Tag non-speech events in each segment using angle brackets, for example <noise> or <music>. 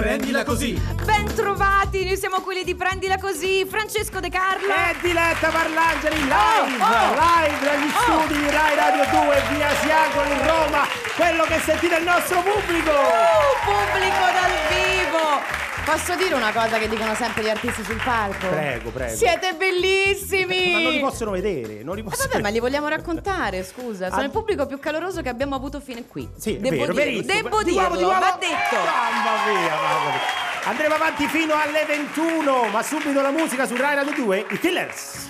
Prendila così. Bentrovati, noi siamo quelli di Prendila Così, Francesco De Carlo. E Diletta Parlangeli live, Oh, oh. live dagli Oh. studi di Rai Radio 2 via Siagolo in Roma, quello che sentite il nostro pubblico. Uh, pubblico dal. Posso dire una cosa che dicono sempre gli artisti sul palco? Prego, prego. Siete bellissimi. Ma non li possono vedere, non li Eh possono vabbè, ma li vogliamo raccontare, scusa. Sono Ah. il pubblico più caloroso che abbiamo avuto fino a qui. Sì, Devo vero, dirlo. Devo Di dirlo, di uomo. va detto. Mamma mia, mamma mia. Andremo avanti fino alle 21, ma subito la musica su Rai Radio 2, i Killers.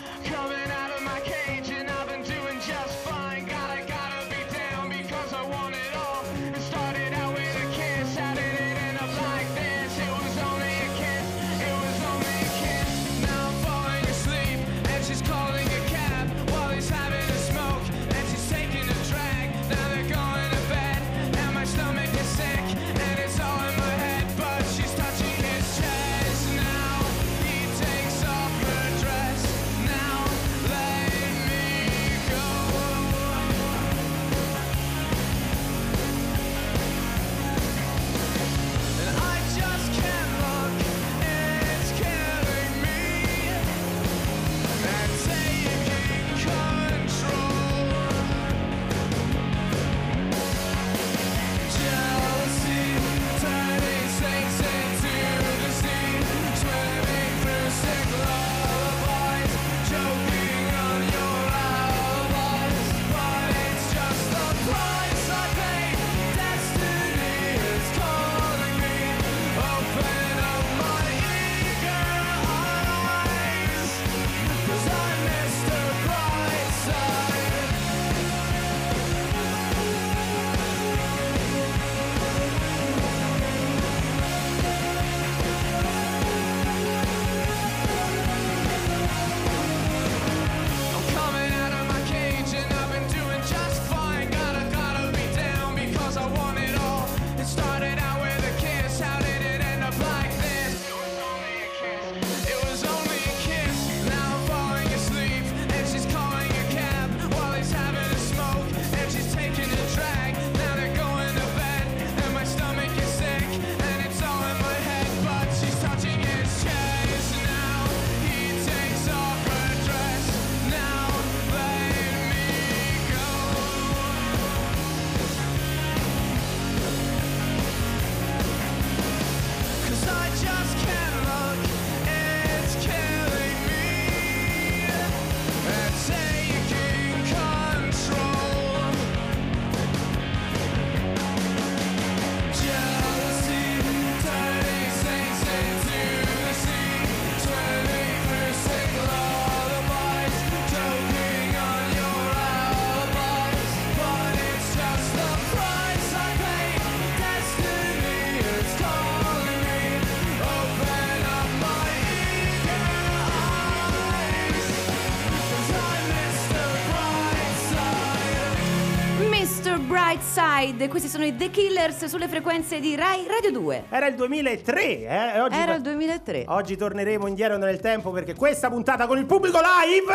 Brightside, questi sono i The Killers sulle frequenze di Rai Radio 2. Era il 2003, eh? oggi Era il 2003. Oggi torneremo indietro nel tempo perché questa puntata con il pubblico live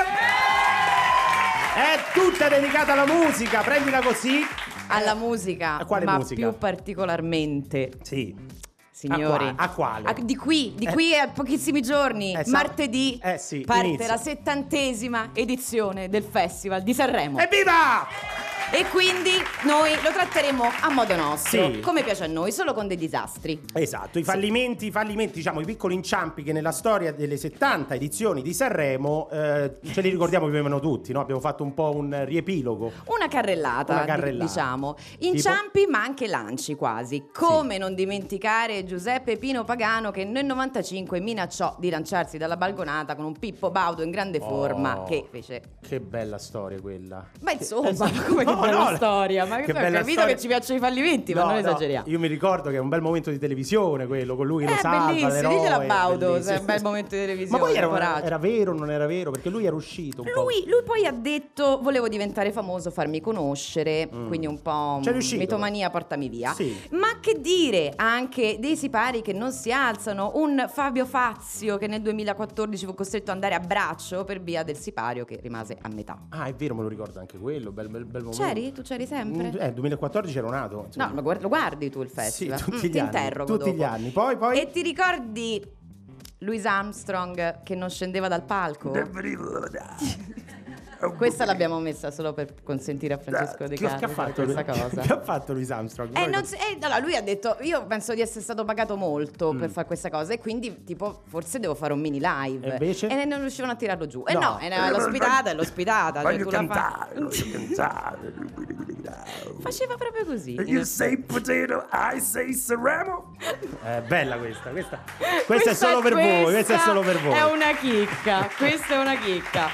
è tutta dedicata alla musica. Prendila così. Alla Eh, musica, a quale ma musica? più particolarmente, Sì. signori. A, qua- a quale? A- di qui, di Eh. qui a pochissimi giorni, Eh, martedì, eh sì, parte inizia. la settantesima edizione del Festival di Sanremo. Evviva! E quindi noi lo tratteremo a modo nostro, Sì. come piace a noi, solo con dei disastri. Esatto, i fallimenti, i fallimenti, diciamo, i piccoli inciampi che nella storia delle 70 edizioni di Sanremo eh, ce li ricordiamo più o meno tutti, no? Abbiamo fatto un po' un riepilogo. Una carrellata, Una carrellata. diciamo. Inciampi ma anche lanci quasi. Come non dimenticare Giuseppe Pino Pagano che nel 95 minacciò di lanciarsi dalla balconata con un Pippo Baudo in grande forma Oh. che fece... Che bella storia quella. Ma insomma, Esatto. <laughs> come che No, bella no, storia, ma che, che ho bella capito storia. che ci piacciono i fallimenti, ma No, non no, esageriamo. Io mi ricordo che è un bel momento di televisione quello, con lui che Eh, lo salva, bellissimo, diglielo a Baudo, se è un bel momento di televisione, Ma poi era, coraggio. era vero o non era vero? Perché lui era uscito. Lui, lui poi ha detto volevo diventare famoso, farmi conoscere, quindi un po' Mm. C'è riuscito. mitomania, portami via. Sì. Ma che dire anche dei sipari che non si alzano, un Fabio Fazio che nel 2014 fu costretto ad andare a braccio per via del sipario che rimase a metà. Ah, è vero, me lo ricordo anche quello, bel, bel, bel momento. C'eri? Tu c'eri sempre? Eh, 2014 ero nato. insomma. No, ma guard- lo guardi tu il Sì, festival? tutti Mm, gli ti anni. interrogo Tutti dopo. gli anni. Poi, poi... E ti ricordi Louis Armstrong che non scendeva dal palco? Questa l'abbiamo messa solo per consentire a Francesco De Che, che Carlo ha di fare fatto, questa lui- cosa. <laughs> che ha fatto Louis Armstrong? Eh, non si- eh, allora lui ha detto: Io penso di essere stato pagato molto Mm. per fare questa cosa, e quindi, tipo, forse devo fare un mini live. E invece? non riuscivano a tirarlo giù. E No. no, e l'ospitata è l'ospitata. cioè, Voglio fai- cantare, voglio <laughs> cantare. Faceva proprio così. You say potato, I say ceramo. È bella questa, questa, <laughs> questa è solo per voi, questa è solo per voi. È una chicca, questa è una chicca.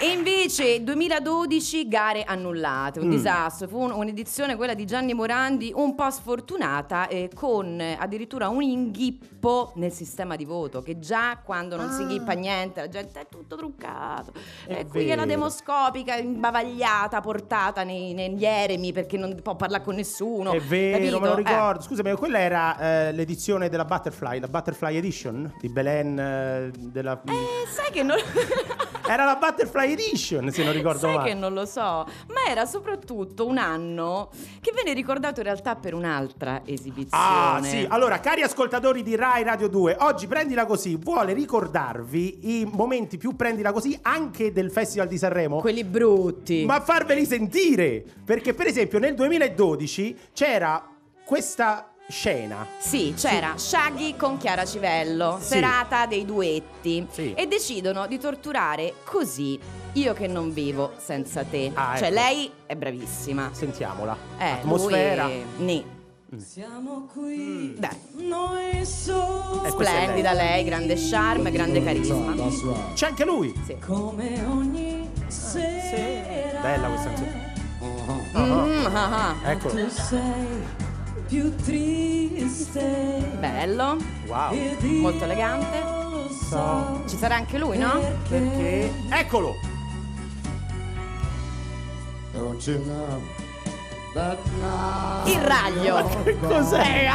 E invece 2012 gare annullate, un Mm. disastro, fu un- un'edizione quella di Gianni Morandi un po' sfortunata eh, con eh, addirittura un inghippo nel sistema di voto che già quando non si Ah. inghippa niente la gente è tutto truccato È e qui è la demoscopica imbavagliata portata nei- negli eremi perché non può parlare con nessuno È vero, capito? me lo Eh. ricordo. Scusami, quella era eh, l'edizione della Butterfly, la Butterfly Edition di Belen. eh, della... Eh, sai che non... Era la Butterfly Edition, se non ricordo Sai male. che non lo so, ma era soprattutto un anno che venne ricordato in realtà per un'altra esibizione. Ah, sì. Allora, cari ascoltatori di Rai Radio 2, oggi Prendila Così vuole ricordarvi i momenti più Prendila Così anche del Festival di Sanremo. Quelli brutti. Ma farveli sentire! Perché, per esempio, nel 2012 c'era questa scena. Sì, c'era Shaggy con Chiara Civello, Sì. serata dei duetti. Sì. E decidono di torturare così io che non vivo senza te. Ah, cioè, ecco. lei è bravissima. Sentiamola. Eh, Atmosfera. lui- Nì. Siamo qui, Dai. noi soli, Eh, Splendida lei, grande charme, grande carisma. C'è anche lui. Sì. come ogni sera. Bella questa canzone. Mm, ah, ah. Eccolo. Tu sei più triste. Bello, Wow. molto elegante. lo so Ci sarà anche lui, no? Perché? Eccolo! Don't you know that now Il raglio. Che cos'è?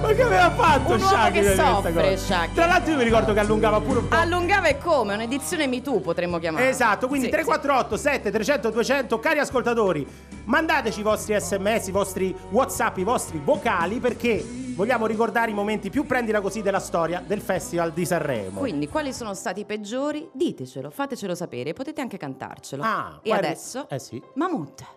Ma che aveva fatto Un uomo Shaggy che soffre? Shaggy. Tra l'altro io mi ricordo che allungava pure un po'. Allungava e come? Un'edizione Me Too potremmo chiamare. Esatto, quindi Sì, 348 7 300 200 cari ascoltatori, mandateci i vostri sms, i vostri whatsapp, i vostri vocali perché vogliamo ricordare i momenti più prendila così della storia del Festival di Sanremo. Quindi, quali sono stati i peggiori? Ditecelo, fatecelo sapere, potete anche cantarcelo. Ah, e guardi- adesso? Eh sì. Mamut.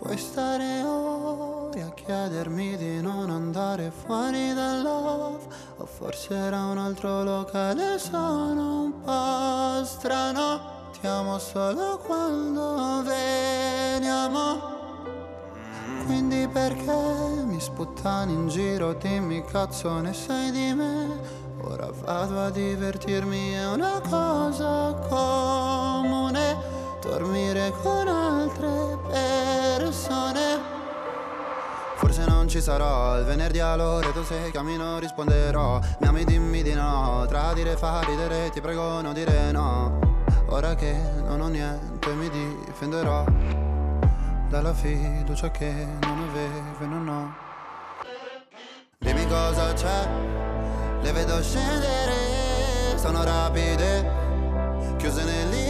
Puoi stare ore a chiedermi di non andare fuori dal love O forse era un altro locale, sono un po' strano. Ti amo solo quando veniamo. Quindi perché mi sputtani in giro, dimmi cazzo ne sai di me? Ora vado a divertirmi, è una cosa comune Dormire con altre persone. Forse non ci sarò il venerdì a Loreto se cammino risponderò. Mi ami dimmi di no, tradire fa ridere ti prego non dire no. Ora che non ho niente mi difenderò Dalla fiducia che non avevo e non ho. Dimmi cosa c'è, le vedo scendere, sono rapide Chiuse nell'iride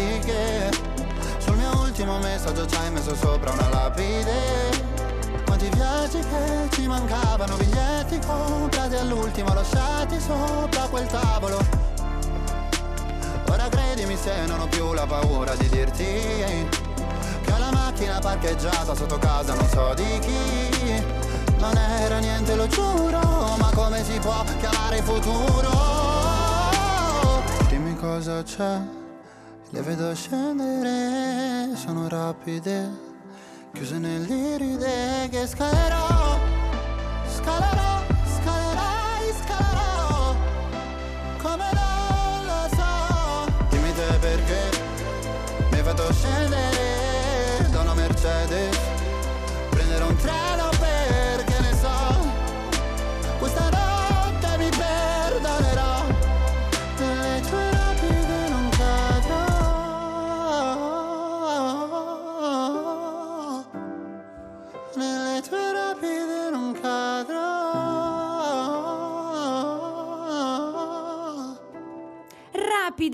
dici che Sul mio ultimo messaggio ci hai messo sopra una lapide quanti viaggi che ci mancavano, biglietti comprati all'ultimo lasciati sopra quel tavolo. Ora credimi se non ho più la paura di dirti che ho la macchina parcheggiata sotto casa non so di chi. Non era niente, lo giuro, ma come si può chiamare futuro? Dimmi cosa c'è, le vedo scendere, sono rapide chiuse nell'iride che scalerò, scalerò,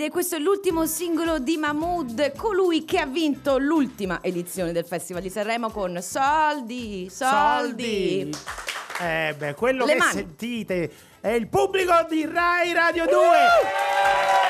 Questo è l'ultimo singolo di Mahmood, colui che ha vinto l'ultima edizione del Festival di Sanremo con soldi, soldi. Eh beh, quello Le che mani. sentite è il pubblico di Rai Radio 2.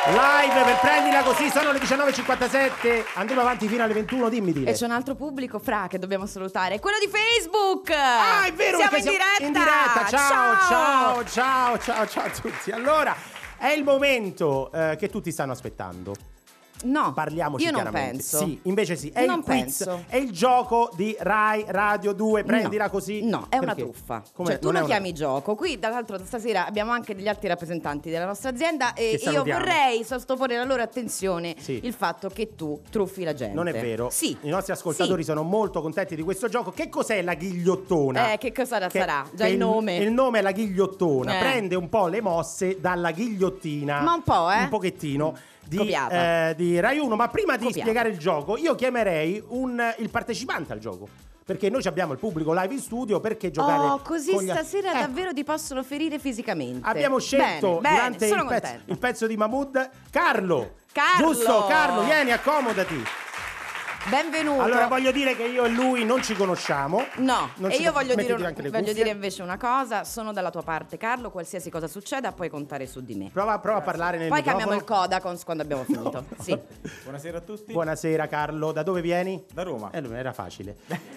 Live per prendila così, sono le 19.57. Andremo avanti fino alle 21, dimmi dire. E c'è un altro pubblico, Fra, che dobbiamo salutare, quello di Facebook. Ah, è vero, Siamo in diretta. in diretta. Ciao, ciao, ciao, ciao, ciao a tutti. Allora, è il momento eh, che tutti stanno aspettando. No, Parliamoci io non chiaramente. penso. Sì, invece sì, è Non il quiz, penso. è il gioco di Rai Radio 2, prendila No, così. No, è una Perché? truffa. Come? Cioè, tu Non lo è una- chiami gioco. Qui, tra l'altro, stasera abbiamo anche degli altri rappresentanti della nostra azienda e io vorrei sottoporre alla loro attenzione Sì. il fatto che tu truffi la gente. Non è vero. Sì. I nostri ascoltatori sono molto contenti di questo gioco. Che cos'è la ghigliottona? Eh, che cosa Che- sarà? Già il nome. Il nome è la ghigliottona. Eh. Prende un po' le mosse dalla ghigliottina. Ma un po', eh? Un pochettino. Di, eh, di Rai 1. Ma prima di Copiata. spiegare il gioco, io chiamerei un- il partecipante al gioco. Perché noi abbiamo il pubblico live in studio. Perché giocare Oh, così gli- stasera Ecco. davvero ti possono ferire fisicamente. Abbiamo scelto Bene, bene, durante sono il, pezzo, il pezzo di Mahmood Carlo. Carlo! Giusto, Carlo, vieni, accomodati. Benvenuto. Allora voglio dire che io e lui non ci conosciamo. No, Non e io voglio, dire, voglio dire invece una cosa, sono dalla tua parte Carlo, qualsiasi cosa succeda puoi contare su di me. Prova, prova a parlare nel Poi microfono. cambiamo il Codacons quando abbiamo finito. Sì. <laughs> Buonasera a tutti. Buonasera Carlo, da dove vieni? Da Roma. Eh, non era facile. <laughs>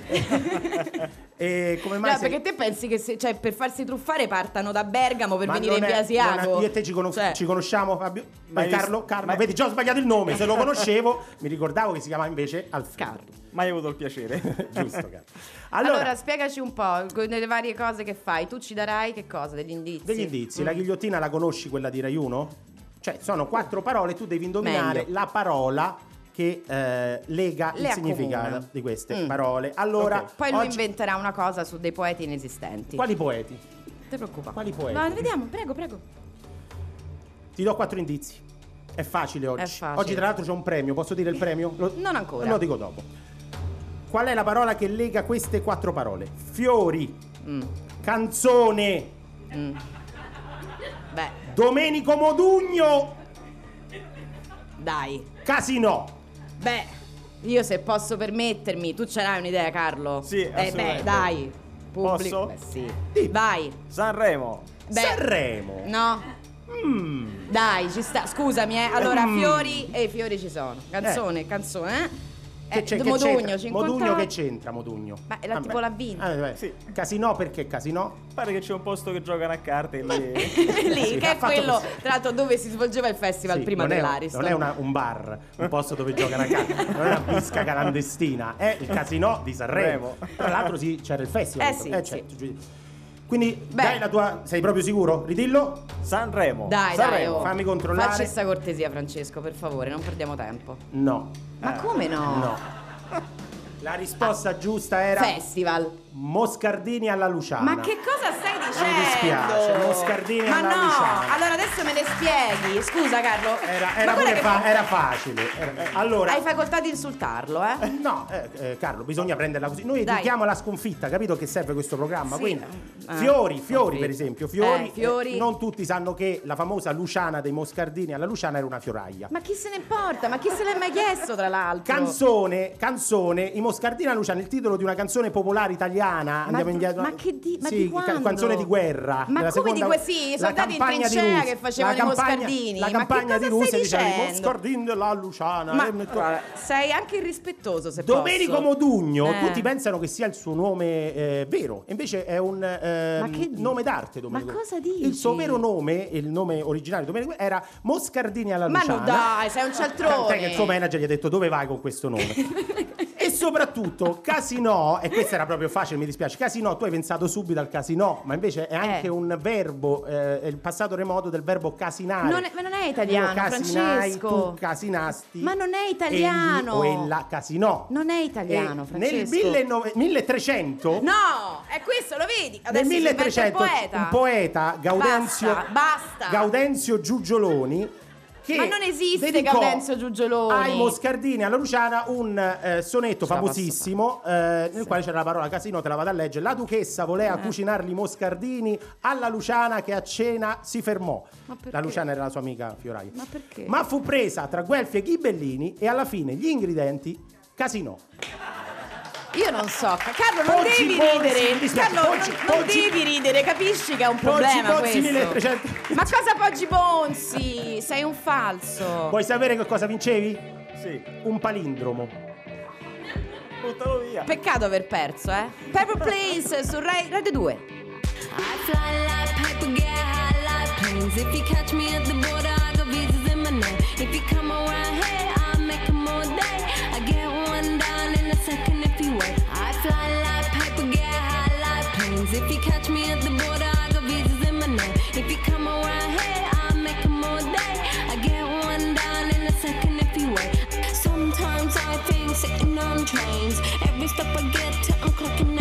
e come mai No, sei- perché te pensi che se- cioè, per farsi truffare partano da Bergamo per Ma venire in via non è- Asiago? Io e te ci, conos- Cioè, ci conosciamo, Fabio? Ma io- Carlo? Carlo? ma- Vedi, già ho sbagliato il nome. Se lo <laughs> conoscevo, mi ricordavo che si chiamava invece Alfredo. Carlo. Mai avuto il piacere. <laughs> Giusto, Carlo. <laughs> Allora, Allora, spiegaci un po' con le varie cose che fai. Tu ci darai che cosa? Degli indizi? degli indizi. Mm. La ghigliottina la conosci, quella di Rai 1? Cioè, sono quattro parole, tu devi indovinare Meglio. la parola che eh, lega Le il significato accomuna. di queste Mm. parole. Allora, Ok. Poi lui oggi- inventerà una cosa su dei poeti inesistenti. quali poeti? Non ti preoccupare. Quali poeti? No, vediamo, prego, prego. Ti do quattro indizi. È facile oggi. È facile. Oggi, tra l'altro, c'è un premio. Posso dire il premio? Lo- <laughs> Non ancora. Lo dico dopo. Qual è la parola che lega queste quattro parole? Fiori, Mm. canzone, Beh, Domenico Modugno, dai. Casinò. Beh, io se posso permettermi, tu ce l'hai un'idea, Carlo? Sì, Eh beh, dai. Pubblico. Posso? Beh, sì. Sì. Vai. Sanremo. Beh, Sanremo. No. Mm. Dai, ci sta. Scusami, eh. Allora, Mm. fiori e i fiori ci sono. Canzone, canzone, eh. Che Eh, c'è, che Modugno, c'entra? 50 Modugno che c'entra, Modugno? Ma è la- Ah, tipo beh. l'ha vinto. Ah, beh. Sì. Casinò perché Casinò? Pare che c'è un posto che giocano a carte e lì... <laughs> Lì, Sì, che è quello, così. tra l'altro, dove si svolgeva il festival Sì, prima non è un- dell'Ariston. Non è una- un bar, un posto dove giocano a calcio, non è una bisca clandestina, è il casino di Sanremo. Tra l'altro sì, c'era il festival. Eh sì, certo. Quindi Beh. dai la tua. Sei proprio sicuro? Ridillo? Sanremo. Dai, dai, Sanremo. oh. Fammi controllare. Facci sta cortesia, Francesco, per favore, non perdiamo tempo. No. Ma come no? No. <laughs> La risposta giusta era. Festival. Moscardini alla Luciana. Ma che cosa stai dicendo? Mi dispiace, Moscardini Ma alla no, Luciana. allora adesso me ne spieghi. Scusa Carlo. Era, Ma era pure fa- era facile. Era- eh, allora, Hai facoltà di insultarlo, eh? Eh, No, eh, eh, Carlo, bisogna prenderla così. Noi Dai. educhiamo la sconfitta, capito che serve questo programma? Sì. Quindi, Eh, fiori, fiori per esempio, fiori, Eh, fiori. eh, non tutti sanno che la famosa Luciana dei Moscardini alla Luciana era una fioraglia. Ma chi se ne importa? Ma chi se l'è mai chiesto, tra l'altro? Canzone, canzone, i Moscardini alla Luciana, il titolo di una canzone popolare italiana. Andiamo indietro. ma che di- ma sì, di quando? canzone di guerra. Ma come di seconda- que- sì, i la soldati in campagna di trincea che facevano La i campagna- Moscardini. La Ma che campagna di cosa Russia stai diceva i dicendo? Moscardini della Luciana. Ma eh, guarda, sei anche irrispettoso se Domenico posso. Modugno, Eh. tutti pensano che sia il suo nome eh, vero, invece è un ehm, Ma nome d'arte. Domenico. Ma cosa dici? Il suo vero nome, il nome originale di Domenico, era Moscardini alla Ma Luciana. no dai, sei un cialtrone. Tant'è che il suo manager gli ha detto dove vai con questo nome. <laughs> soprattutto Casino, e questo era proprio facile, mi dispiace. Casino, tu hai pensato subito al casino, ma invece è anche Eh. un verbo, eh, è il passato remoto del verbo casinare. Non è- ma non è italiano, Io casinai, Francesco. tu casinasti. Ma non è italiano. Egli o ella casinò. Non è italiano, E Nel Francesco. 19- 1300 No, è questo, lo vedi? nel Adesso il 1300 poeta. un poeta Gaudenzio Basta, basta. Gaudenzio Giugioloni che Ma non esiste dedicò Gaudenzio Giugioloni. ai Moscardini alla Luciana un eh, sonetto Ce famosissimo eh, nel quale c'era la parola casino te la vado a leggere la duchessa voleva Eh. cucinarli i Moscardini alla Luciana che a cena si fermò Ma perché? la Luciana era la sua amica Fioraia Ma perché? ma fu presa tra guelfi e ghibellini e alla fine gli ingredienti casinò Io non so, Carlo, non Poggi, devi ridere. mi dispiace, Carlo, Poggi, non, non Poggi. devi ridere, capisci che è un problema Poggi, questo. 1300. Ma cosa Poggi Bonzi? Sei un falso. vuoi sapere che cosa vincevi? Sì. un palindromo Buttalo via. Peccato aver perso, eh. Purple Place su Rai Radio 2. I fly like paper, get high like planes. If you catch me at the border, I got visas in my name. If you come around here, I'll like. If you catch me at the border, I got visas in my name. If you come around here, I'll make 'em all day. I get one down in a second if you wait. Sometimes I think sitting on trains. Every step I get to, I'm clocking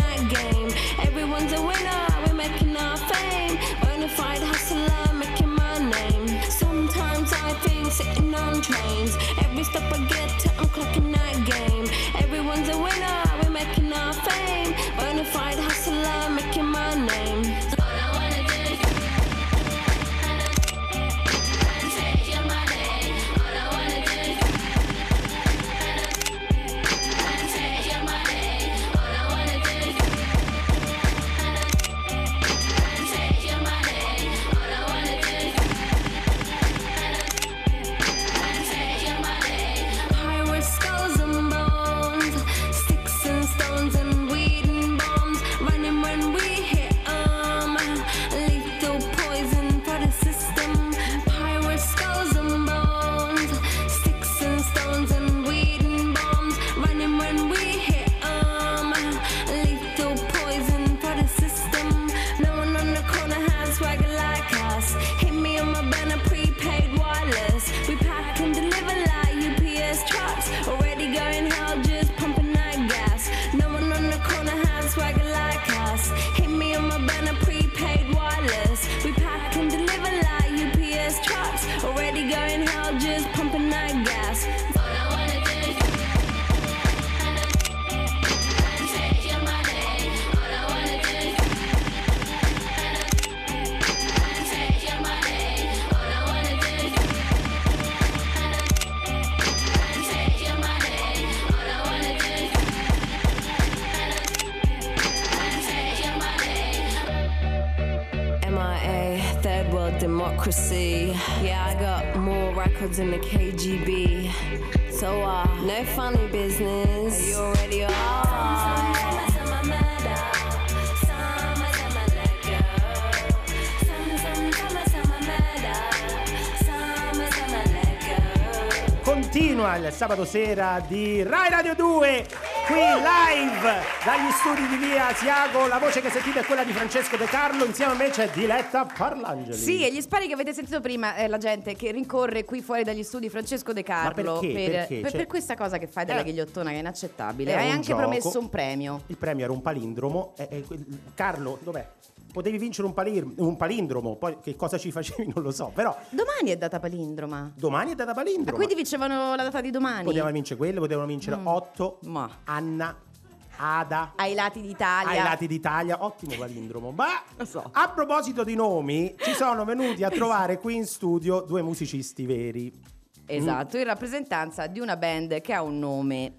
continua il sabato sera di Rai Radio 2 qui live dagli studi di Via Asiago. La voce che sentite è quella di Francesco De Carlo, insieme a me c'è Diletta Parlangeli. Sì, e gli spari che avete sentito prima è la gente che rincorre qui fuori dagli studi Francesco De Carlo perché? per, Perché? per- Cioè- per questa cosa che fai della Eh. ghigliottona che è inaccettabile. Hai anche gioco. promesso un premio. Il premio era un palindromo. e- e- Carlo, dov'è? Potevi vincere un, palir- un palindromo, poi che cosa ci facevi <laughs> non lo so, però Domani è data palindroma. domani è data palindromo. Quindi vincevano la data di domani. Potevano vincere quelle, potevano vincere Mm. 8, Ma. Anna, Ada, Ai lati d'Italia. ai lati d'Italia, ottimo palindromo. Ma so. a proposito di nomi, ci sono venuti a <laughs> trovare qui in studio due musicisti veri. Esatto, in rappresentanza di una band che ha un nome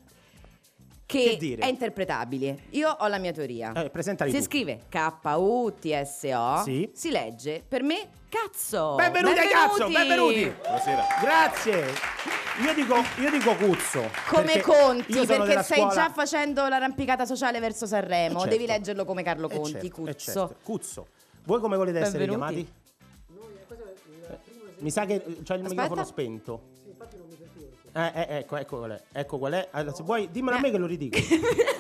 Che che è interpretabile. Io ho la mia teoria. Eh, presentali si tu. scrive K-U-T-S-O. Sì. Si legge per me cazzo. Benvenuti, ai cazzo, benvenuti. Buonasera. Grazie. Io dico, io dico Cuzzo. Come perché conti? Perché stai scuola- già facendo l'arrampicata sociale verso Sanremo. Eh, certo. Devi leggerlo come Carlo Eh, Conti, certo, Cuzzo. certo. Cuzzo. Voi come volete essere Benvenuti. chiamati? Mi sa che c'è il Aspetta. microfono spento. Eh, eh, ecco, ecco qual è. Ecco qual è. Allora, se vuoi, dimmelo a me che lo ridico. <laughs>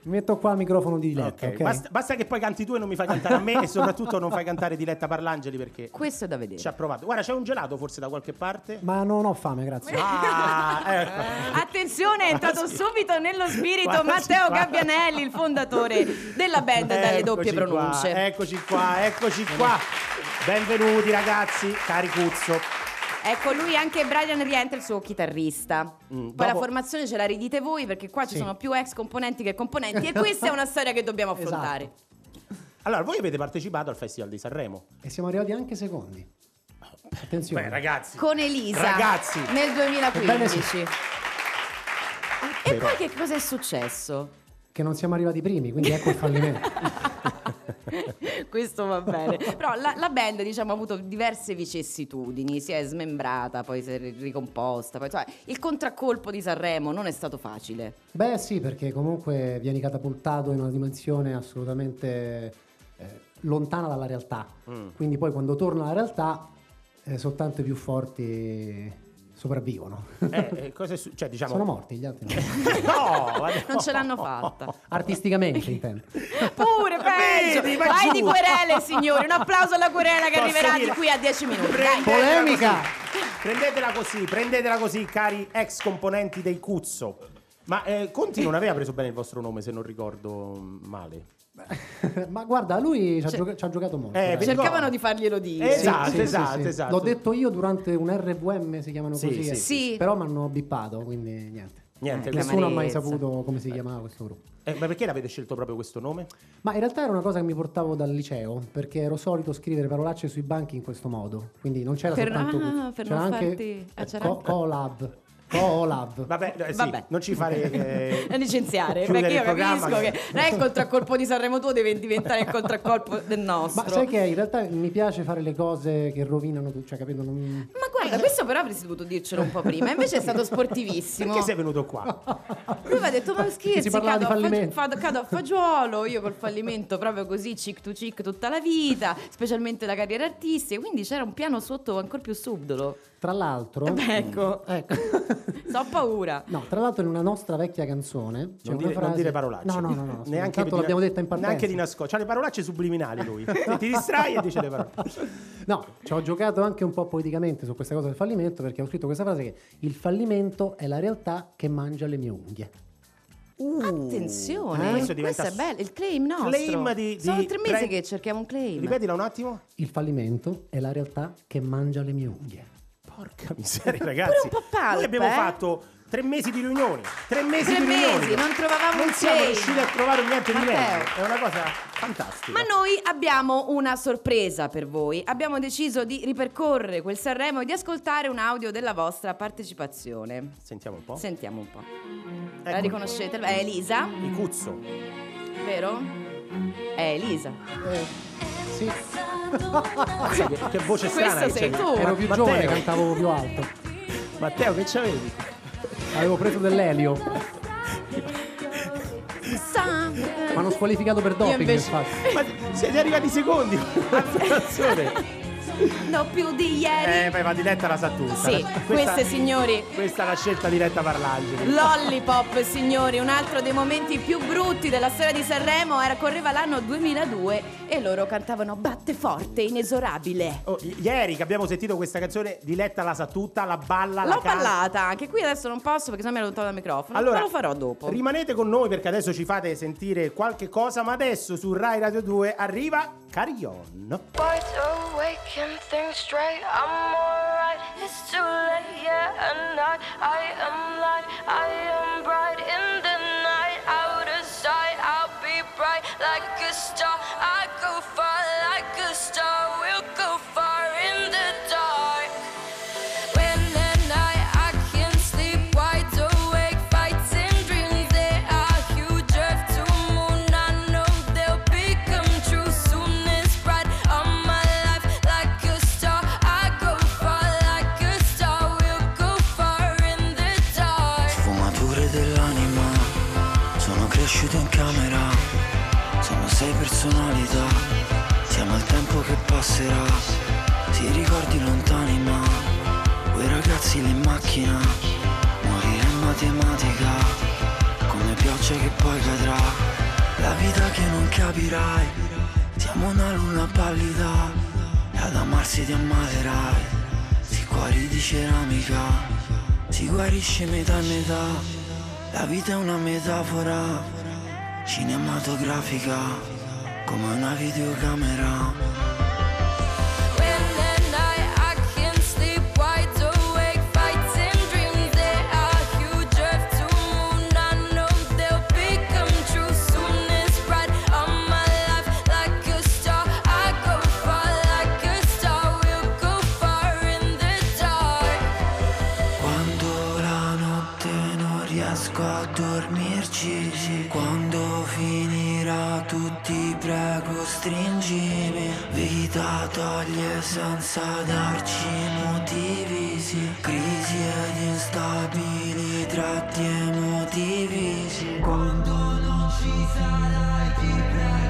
Mi metto qua il microfono di Diletta, Ok, ok? Basta, basta che poi canti tu e non mi fai cantare a me e soprattutto non fai cantare Diletta Parlangeli perché Questo è da vedere. ci ha provato. Guarda, c'è un gelato forse da qualche parte? Ma non ho fame, grazie. Ah, <laughs> ecco. Attenzione, è entrato Quasi. subito nello spirito Quasi Matteo qua. Gabbianelli, il fondatore della band dalle doppie Eccoci qua, pronunce. eccoci qua, eccoci qua. Benvenuti ragazzi, cari Cuzzo. Ecco, lui anche Brian rientra il suo chitarrista. Mm, Poi la formazione ce la ridite voi perché qua ci Sì. sono più ex componenti che componenti e questa è una storia che dobbiamo Esatto. affrontare. Allora, voi avete partecipato al Festival di Sanremo. E siamo arrivati anche secondi. Attenzione. Beh, ragazzi. Con Elisa Ragazzi. nel Ebbene 2015. sì. E Però. poi che cosa è successo? Che non siamo arrivati primi, quindi ecco il fallimento. <laughs> <laughs> Questo va bene. Però la, la band, diciamo, ha avuto diverse vicissitudini. Si è smembrata, poi si è ricomposta. Poi, cioè, il contraccolpo di Sanremo non è stato facile. Beh sì, perché comunque vieni catapultato in una dimensione assolutamente eh, lontana dalla realtà. Mm. Quindi poi quando torna alla realtà eh, soltanto i più forti sopravvivono. Eh, eh, cosa è su- cioè, diciamo... Sono morti gli altri. no? <laughs> Non ce l'hanno fatta. Artisticamente intendo. Pure <laughs> peggio. Vedi, va Vai di querele, signori. Un applauso alla querela che Posso arriverà di dire? qui a 10 minuti. Prendetela Polemica! così. Prendetela così, prendetela così, cari ex componenti dei Cuzzo. Ma eh, Conti non aveva preso bene il vostro nome, se non ricordo male. <laughs> Ma guarda, lui ci ha, gioca- ci ha giocato molto. Eh, Cercavano di farglielo dire. Eh, Esatto, Sì, sì, esatto, sì. esatto. L'ho detto io durante un RVM, si chiamano Sì, così. sì, eh. sì. Però mi hanno bippato, quindi niente. Niente, Eh, Nessuno ha mai saputo come si chiamava questo gruppo. eh, ma perché l'avete scelto proprio questo nome? Ma in realtà era una cosa che mi portavo dal liceo, perché ero solito scrivere parolacce sui banchi in questo modo. Quindi non c'era Per- soltanto ah, per c'era non anche farti- ah, eh, c'era co- anche- Colab. Colab. Vabbè, eh, sì, Vabbè. non ci fare eh, <laughs> licenziare perché io capisco che non è il contraccolpo di Sanremo tuo deve diventare il contraccolpo del nostro Ma sai che in realtà mi piace fare le cose che rovinano tutto, cioè capito? Non... Ma guarda, questo però avresti dovuto dircelo un po' prima, invece è stato sportivissimo. Perché sei venuto qua? Lui mi ha detto, ma scherzi, cado di a, fag- fallimento. fado- cado a fagiolo, io col fallimento proprio così, chic to chic tutta la vita, specialmente la carriera artistica, quindi c'era un piano sotto ancora più subdolo. Tra l'altro... Eh beh, ecco. Ecco. <laughs> So paura. No, tra l'altro in una nostra vecchia canzone c'è Non dire, non frase... dire parolacce. No, no, no, no. <laughs> neanche Tanto di- l'abbiamo detta in partenza. Neanche di nascosto. C'ha le parolacce subliminali lui. <laughs> Ti distrai e dice le parole. No, ci ho giocato anche un po' poeticamente su questa cosa del fallimento perché ho scritto questa frase che il fallimento è la realtà che mangia le mie unghie. Attenzione, Eh? Questo questo, diventa è bello, il claim nostro. claim di- Sono di- tre mesi pre- che cerchiamo un claim. Ripetila un attimo. Il fallimento è la realtà che mangia le mie unghie. Porca miseria, ragazzi. un po' palp, Noi abbiamo eh? fatto tre mesi di riunioni. Tre mesi Tre di mesi, riunioni. non trovavamo Non un siamo claim. riusciti a trovare niente di Matteo. meglio. È una cosa fantastica. Ma noi abbiamo una sorpresa per voi. Abbiamo deciso di ripercorrere quel Sanremo e di ascoltare un audio della vostra partecipazione. Sentiamo un po'. Sentiamo un po'. La Ecco. riconoscete? È Elisa, Il Cuzzo. vero? È Elisa. Sì, Sì, che, che voce strana Questo sei c'è. tu. ero più Matteo. giovane, cantavo più alto. Matteo, che c'avevi? Avevo preso dell'elio. Mi hanno squalificato per doping, invece- infatti. Ma siete arrivati secondi con la canzone. No più di ieri. Eh, beh, ma Diletta la sa tutta. Sì, La- queste signori. Questa è la scelta diretta Parlangeli. Lollipop, signori, un altro dei momenti più brutti della storia di Sanremo era correva l'anno 2002 e loro cantavano Batte forte, inesorabile. Oh, i- ieri che abbiamo sentito questa canzone, Diletta la sa tutta, la balla, la L'ho canta. ballata, anche qui adesso non posso perché sennò mi allontano dal microfono, Allora, ma lo farò dopo. Rimanete con noi perché adesso ci fate sentire qualche cosa, ma adesso su Rai Radio 2 arriva Carion. Wide awake and think straight. I'm alright. It's too late, yeah, and I, I am light. I am bright in the night. Out of sight, I'll be bright like a star. I macchina, morire in matematica, come pioggia che poi cadrà, la vita che non capirai, siamo una luna pallida, e ad amarsi ti ammaterai, si cuori di ceramica, si guarisce metà metà, la vita è una metafora cinematografica, come una videocamera. Prego stringimi, vita toglie senza darci motivi, sì. crisi ed instabili tratti emotivi, sì. quando non ci sarai ti prego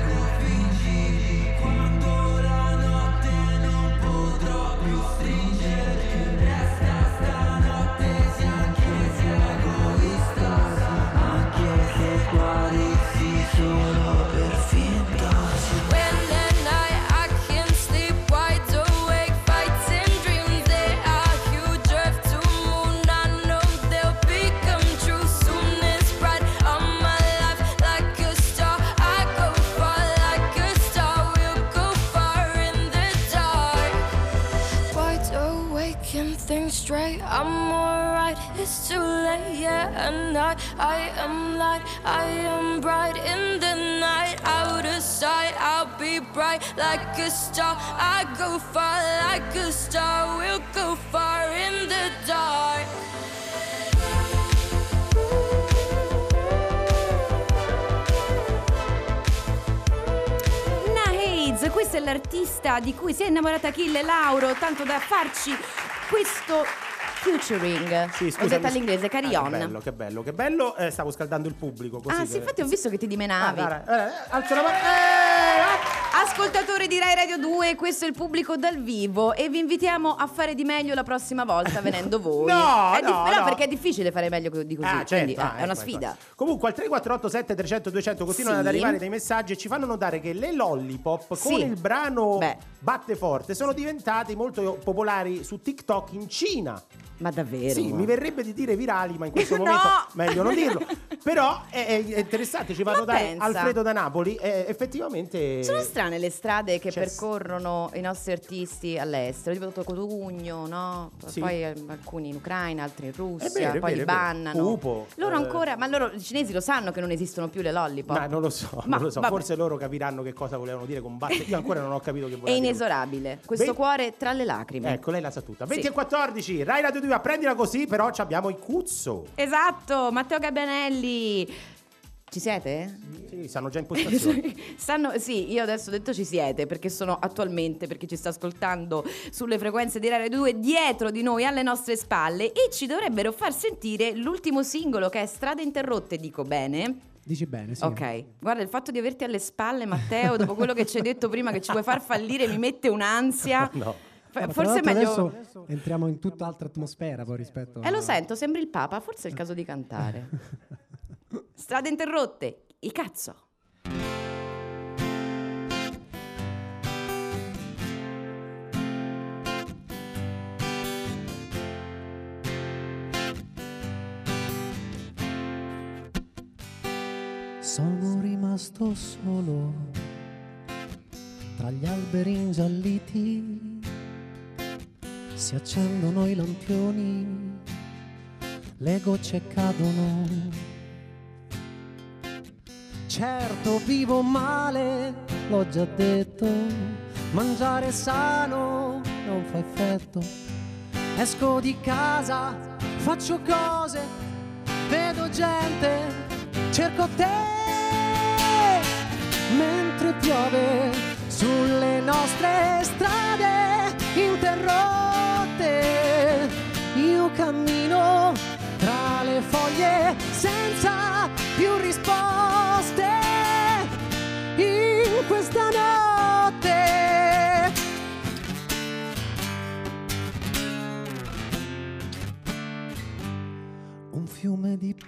and I, I am light. I am bright in the night. Out of sight, I'll be bright like a star. I go far like a star. We'll go far in the dark. Questo è l'artista di cui si è innamorata Achille Lauro, tanto da farci questo featuring. Sì, Ho scusami. detto all'inglese, Ah, carry che on. bello, che bello, che bello. Eh, stavo scaldando il pubblico così. ah, sì, che- infatti ho visto che ti dimenavi. Ah, eh, alzo la mano. Eh, ah! Ascoltatori di Rai Radio 2, questo è il pubblico dal vivo e vi invitiamo a fare di meglio la prossima volta venendo <laughs> voi. No, È no, però no. perché è difficile fare meglio di così, Ah, certo, quindi eh, ah, è una ecco, sfida. ecco. Comunque al 3487 300 200 continuano Sì. ad arrivare dei messaggi e ci fanno notare che le lollipop Sì. con il brano Beh. Batte Forte sono diventati molto popolari su TikTok in Cina. Ma davvero? Sì, mi verrebbe di dire virali, ma in questo <laughs> No! momento meglio non dirlo. Però è, è- è interessante, ci notare pensa. Alfredo da Napoli. eh, effettivamente. Sono strane le strade che Cioè, percorrono i nostri artisti all'estero, tipo Cotugno, no? Sì. Poi alcuni in Ucraina, altri in Russia, È vero, è poi vero, li è bannano. Pupo, loro eh. ancora, ma loro i cinesi lo sanno che non esistono più le lollipop. Ma non lo so, Ma non lo so. Forse loro capiranno che cosa volevano dire con batte. Io ancora non ho capito che È volevano dire. inesorabile. Questo Ve- cuore tra le lacrime. Ecco, lei la sa tutta. Sì. 20 e 14, Rai Radio 2, prendila così, però ci abbiamo i Cuzzo. Esatto, Matteo Gabbianelli. Ci siete? Sì, stanno già in postazione. <laughs> Stanno, sì, io adesso ho detto ci siete perché sono attualmente, perché ci sta ascoltando sulle frequenze di Radio 2 dietro di noi alle nostre spalle e ci dovrebbero far sentire l'ultimo singolo che è Strade interrotte, dico bene. Dici bene, sì. Ok, guarda il fatto di averti alle spalle Matteo, dopo quello che ci hai detto prima che ci vuoi far fallire mi mette un'ansia. <laughs> No. F- forse è meglio... Adesso entriamo in tutt'altra atmosfera poi rispetto Eh, lo a- sento, sembri il Papa, forse è il caso di cantare. <laughs> Strade interrotte, il cazzo. Sono rimasto solo tra gli alberi ingialliti. Si accendono i lampioni, le gocce cadono. Certo vivo male, l'ho già detto, mangiare sano non fa effetto. Esco di casa, faccio cose, vedo gente, cerco te.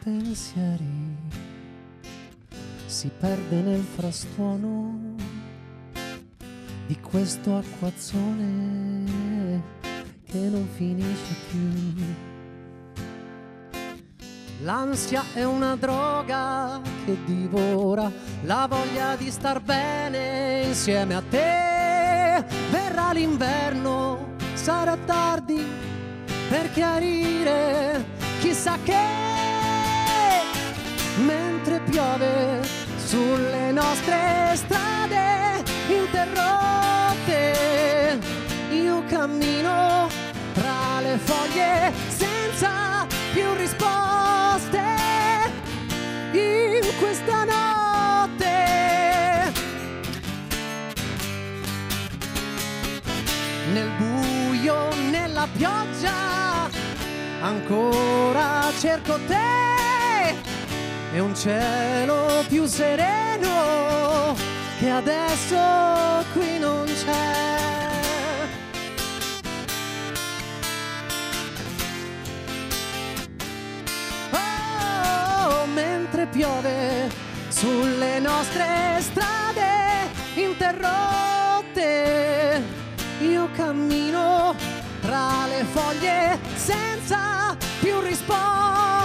Pensieri si perde nel frastuono di questo acquazzone che non finisce più. L'ansia è una droga che divora la voglia di star bene insieme a te. Verrà l'inverno, sarà tardi per chiarire chissà che. Mentre piove sulle nostre strade interrotte, io cammino tra le foglie senza più risposte in questa notte. Nel buio, nella pioggia, ancora cerco te e un cielo più sereno che adesso qui non c'è. Oh, mentre piove sulle nostre strade interrotte, io cammino tra le foglie senza più risposte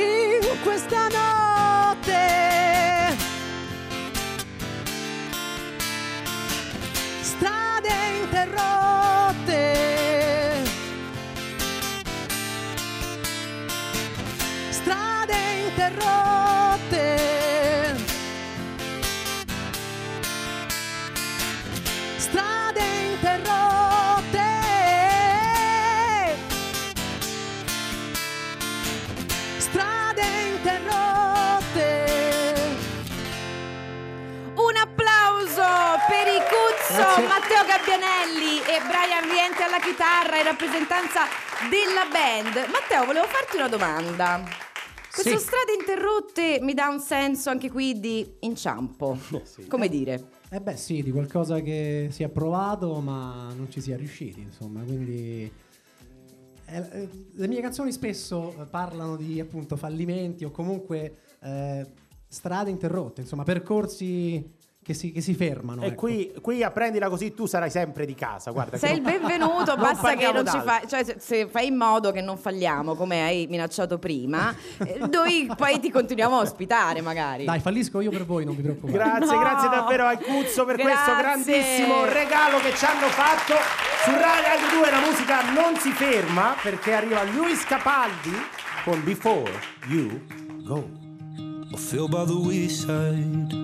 in questa notte. Strade interrotte. Chitarra in rappresentanza della band. Matteo, volevo farti una domanda. Questo Sì. strade interrotte mi dà un senso anche qui di inciampo. <laughs> Come dire? Eh beh sì, di qualcosa che si è provato ma non ci si è riusciti, insomma, quindi... eh, eh, le mie canzoni spesso eh, parlano di appunto fallimenti o comunque eh, strade interrotte, insomma, percorsi che si, che si fermano. E ecco. qui, qui apprendila così tu sarai sempre di casa. Guarda, Sei che il non- benvenuto, <laughs> non basta che non ci fai, cioè se, se fai in modo che non falliamo, come hai minacciato prima, <laughs> eh, noi poi ti continuiamo a ospitare magari. Dai, fallisco io per voi, non vi preoccupate. Grazie, No. grazie davvero al Cuzzo per questo Grazie. grandissimo regalo che ci hanno fatto. Su Rai Radio 2 la musica non si ferma perché arriva Luis Capaldi con Before You Go. I fell by the wayside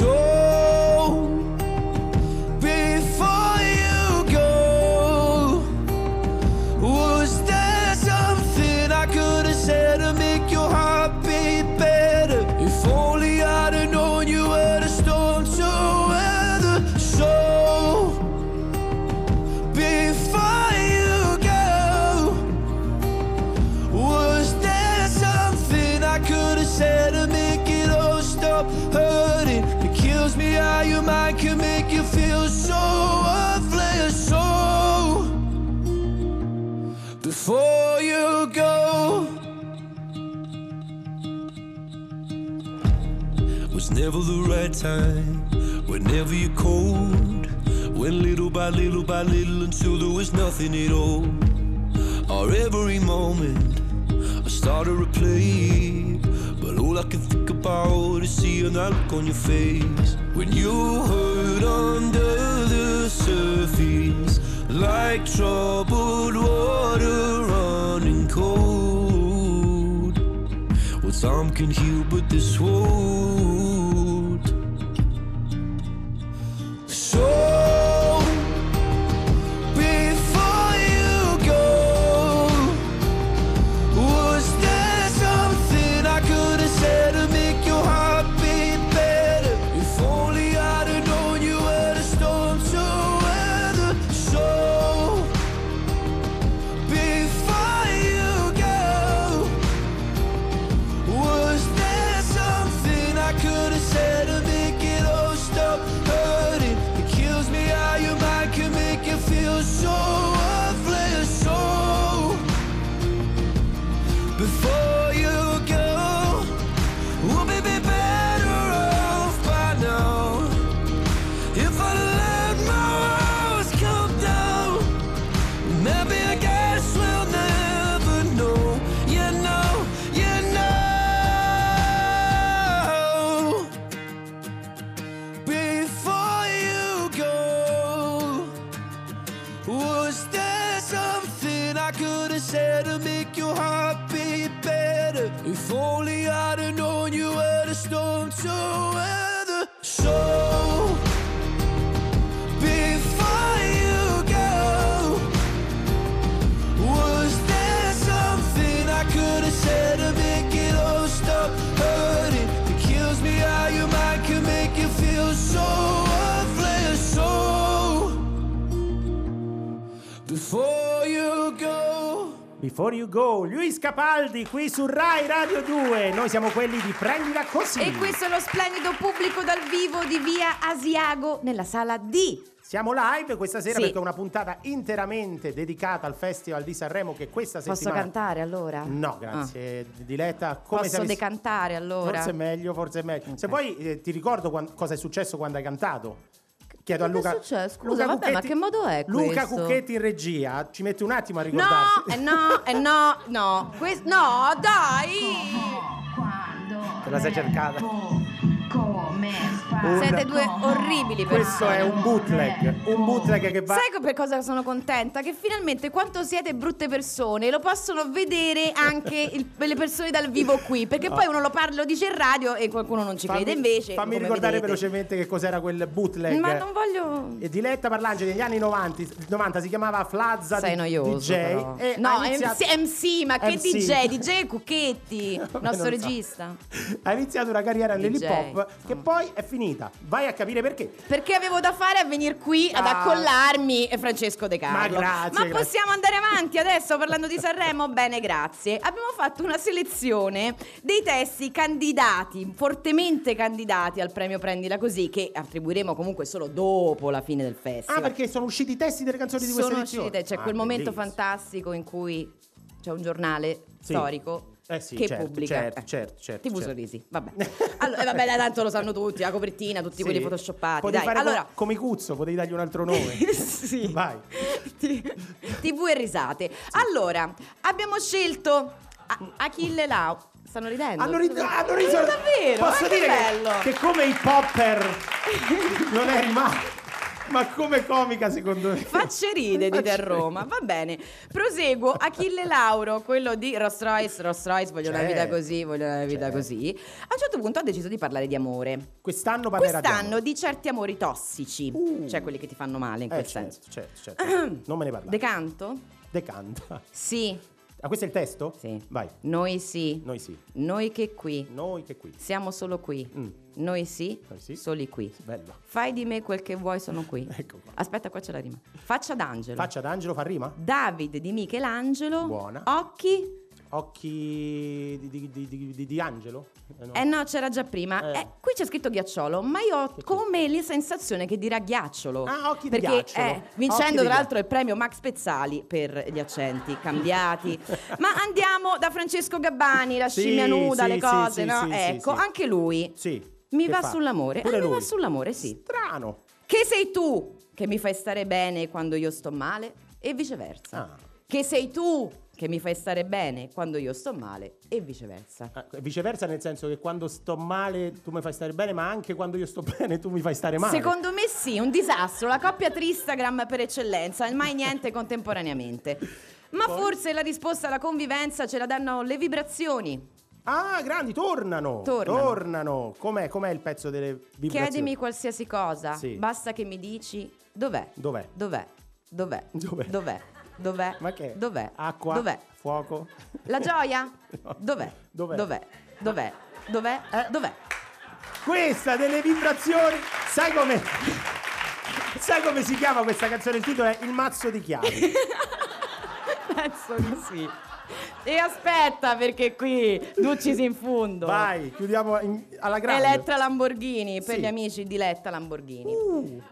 So, that time whenever you're cold. Little by little by little until there was nothing at all. Or every moment I started to play. But all I can think about is seeing that look on your face when you hurt under the surface, like troubled water running cold. Well, time can heal, but this won't. storm so it. Before you go, Luis Capaldi qui su Rai Radio 2. Noi siamo quelli di Prendila così. E questo è lo splendido pubblico dal vivo di via Asiago nella sala D. Siamo live questa sera Sì. perché è una puntata interamente dedicata al Festival di Sanremo che questa Posso settimana cantare allora? No, grazie, Diletta. Come Posso avessi- decantare allora? Forse è meglio, forse è meglio. Se poi eh, ti ricordo quan- cosa è successo quando hai cantato. Chiedo a Che è Luca. successo? Scusa, Luca vabbè, ma che modo è Luca questo? Cucchetti in regia, ci mette un attimo a ricordarsi. No, eh no, eh no, no. Quest- no, dai! Te la sei cercata. Come Siete due orribili Questo è un bootleg, un bootleg che va Sai per cosa sono contenta? Che finalmente quanto siete brutte persone lo possono vedere anche il- le persone dal vivo qui. Perché poi uno lo parla, lo dice in radio e qualcuno non ci Fammi- crede invece. Fammi ricordare vedete. velocemente che cos'era quel bootleg. Ma non voglio. E Diletta Parlangeli negli anni 90, 90 si chiamava Flazza Sei noioso. DJ però. e no, iniziato- MC, MC, ma che MC. DJ? DJ Cucchetti, <laughs> nostro so. regista. ha iniziato una carriera nell'hip hop che poi è finita. Vai a capire perché. Perché avevo da fare a venire qui ad Ah. accollarmi e Francesco De Carlo. Ma grazie, Ma grazie. possiamo andare avanti adesso parlando di Sanremo? Bene, grazie. Abbiamo fatto una selezione dei testi candidati, fortemente candidati al premio Prendila Così, che attribuiremo comunque solo dopo la fine del festival. Ah, perché sono usciti i testi delle canzoni di questa Sono edizione. uscite, c'è Ah, quel momento bellissimo. fantastico in cui c'è un giornale Sì. storico Eh sì, che certo, pubblica certo, <laughs> eh, certo, certo, TV certo. Sorrisi. Vabbè. Allora, vabbè, tanto lo sanno tutti, la copertina, tutti Sì. quelli photoshoppati. Potevi Dai, allora, co- come Cuzzo, potevi dargli un altro nome. <laughs> sì. Vai. TV e risate. Allora, abbiamo scelto A- Achille Lau. Stanno ridendo? Hanno, rid- hanno riso. Davvero? Posso che dire che- che, come i popper <laughs> non è rimasto. Ma come comica secondo me? Facceride dite a Roma, va bene. Proseguo. Achille Lauro, quello di Rolls Royce. Rolls Royce, voglio una vita Certo. così, voglio una vita Certo. così. A un certo punto ha deciso di parlare di amore. Quest'anno parlerà di Quest'anno amore. di certi amori tossici, cioè quelli che ti fanno male in Uh. Eh, quel certo, senso. certo, certo. Non me ne parla. Decanto? Decanta. Sì, Ah, questo è il testo? Sì. Vai. noi sì. Noi sì. Noi che qui. Noi che qui. Siamo solo qui. Mm. Noi sì, Noi sì. soli qui. Bello. Fai di me quel che vuoi, sono qui. <laughs> Ecco qua. Aspetta, qua c'è la rima. Faccia d'angelo. Faccia d'angelo fa rima? David di Michelangelo. Buona. Occhi. Occhi di, di, di, di- di- di angelo? Eh, no. Eh no, c'era già prima. Eh. Eh, qui c'è scritto ghiacciolo, ma io ho come la sensazione che dirà ghiacciolo. Ah, occhi di Perché, ghiacciolo. eh, Occhi vincendo di tra l'altro il premio Max Pezzali per gli accenti cambiati. <laughs> ma andiamo da Francesco Gabbani, la Sì, scimmia nuda, sì, le cose, sì, no? ecco, anche lui. Sì. Mi va fa? sull'amore. Pure Eh, mi va lui. sull'amore, sì. Strano. Che sei tu che mi fai stare bene quando io sto male e viceversa. Ah. Che sei tu che mi fai stare bene quando io sto male e viceversa. Ah, viceversa, nel senso che quando sto male tu mi fai stare bene, ma anche quando io sto <laughs> bene tu mi fai stare male. Secondo me sì, un disastro, la coppia Tristagram per eccellenza, mai niente <laughs> contemporaneamente. Ma forse la risposta alla convivenza ce la danno le vibrazioni. Ah, grandi, tornano. Tornano. Tornano. Com'è, com'è il pezzo delle vibrazioni? Chiedimi qualsiasi cosa, Sì. basta che mi dici dov'è? Dov'è? Dov'è? Dov'è? Dov'è? Dov'è? Dov'è? Ma che? Dov'è? Acqua? Dov'è? Fuoco? La gioia? <laughs> No. Dov'è? Dov'è? Dov'è? Dov'è? Dov'è? Eh. Dov'è? Questa delle vibrazioni. Sai come. Sai come si chiama questa canzone? Il titolo è Il mazzo di chiavi. <laughs> Penso di sì. E aspetta perché qui Ducci in fondo. Vai, chiudiamo in- alla grande. Elettra Lamborghini per Sì. gli amici di Letta Lamborghini. Uh.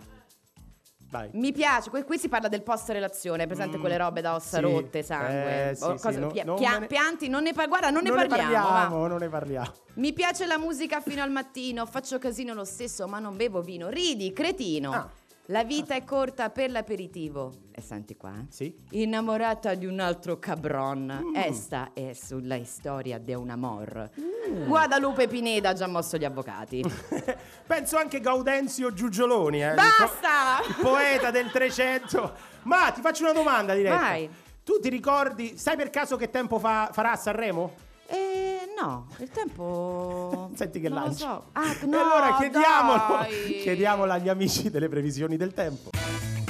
Vai. Mi piace, qui, qui si parla del post relazione, presente quelle robe da ossa Mm. sì. rotte, sangue, Eh, sì, o sì, cose- no- pia- non pia- ne- pianti, non ne, par- guarda, non ne non parliamo. ne parliamo, non ne parliamo. Mi piace la musica fino al mattino, faccio casino lo stesso, ma non bevo vino. Ridi, cretino. Ah. La vita è corta per l'aperitivo. E senti qua, eh. Sì. Innamorata di un altro cabron. Mm. Esta è sulla storia di un amor. Mm. Guadalupe Pineda ha già mosso gli avvocati. <laughs> Penso anche Gaudenzio Giugioloni, eh, il po- Basta! il poeta del 300. Ma ti faccio una domanda diretta. Vai. Tu ti ricordi, sai per caso che tempo fa- farà a Sanremo? Eh no, il tempo. <laughs> Senti che non lancio. so. Ah, E no, allora chiediamolo, <laughs> chiediamolo agli amici delle previsioni del tempo.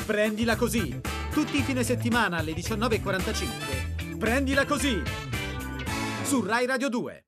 Prendila così. Tutti i fine settimana alle 19.45. Prendila così. Su Rai Radio 2.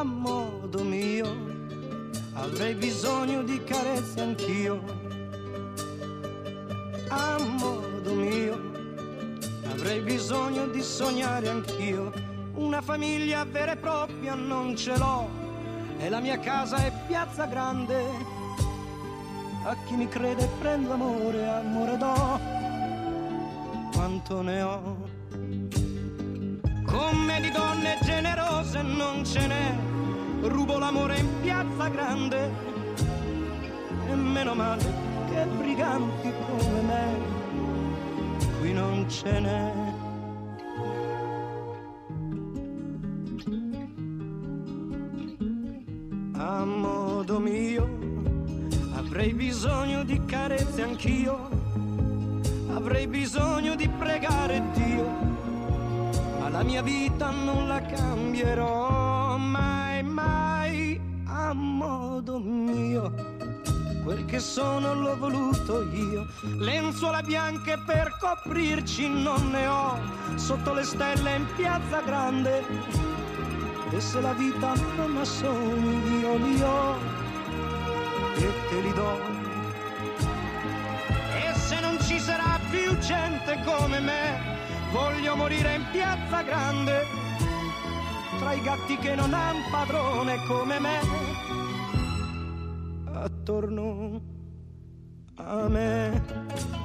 a modo mio. Avrei bisogno di carezze anch'io. A modo mio avrei bisogno di sognare anch'io. Una famiglia vera e propria non ce l'ho. E la mia casa è piazza grande. A chi mi crede prendo amore amore do. Quanto ne ho. Come di donne generose non ce n'è, rubo l'amore in piazza grande. E meno male che briganti come me, qui non ce n'è. A modo mio avrei bisogno di carezze anch'io, avrei bisogno di pregare Dio ma la mia vita non la cambierò a modo mio. Quel che sono l'ho voluto io, lenzuola bianche per coprirci non ne ho, sotto le stelle in piazza grande. E se la vita non ha sogni io li ho e te li do. E se non ci sarà più gente come me, voglio morire in piazza grande, tra i gatti che non han padrone come me, attorno a me.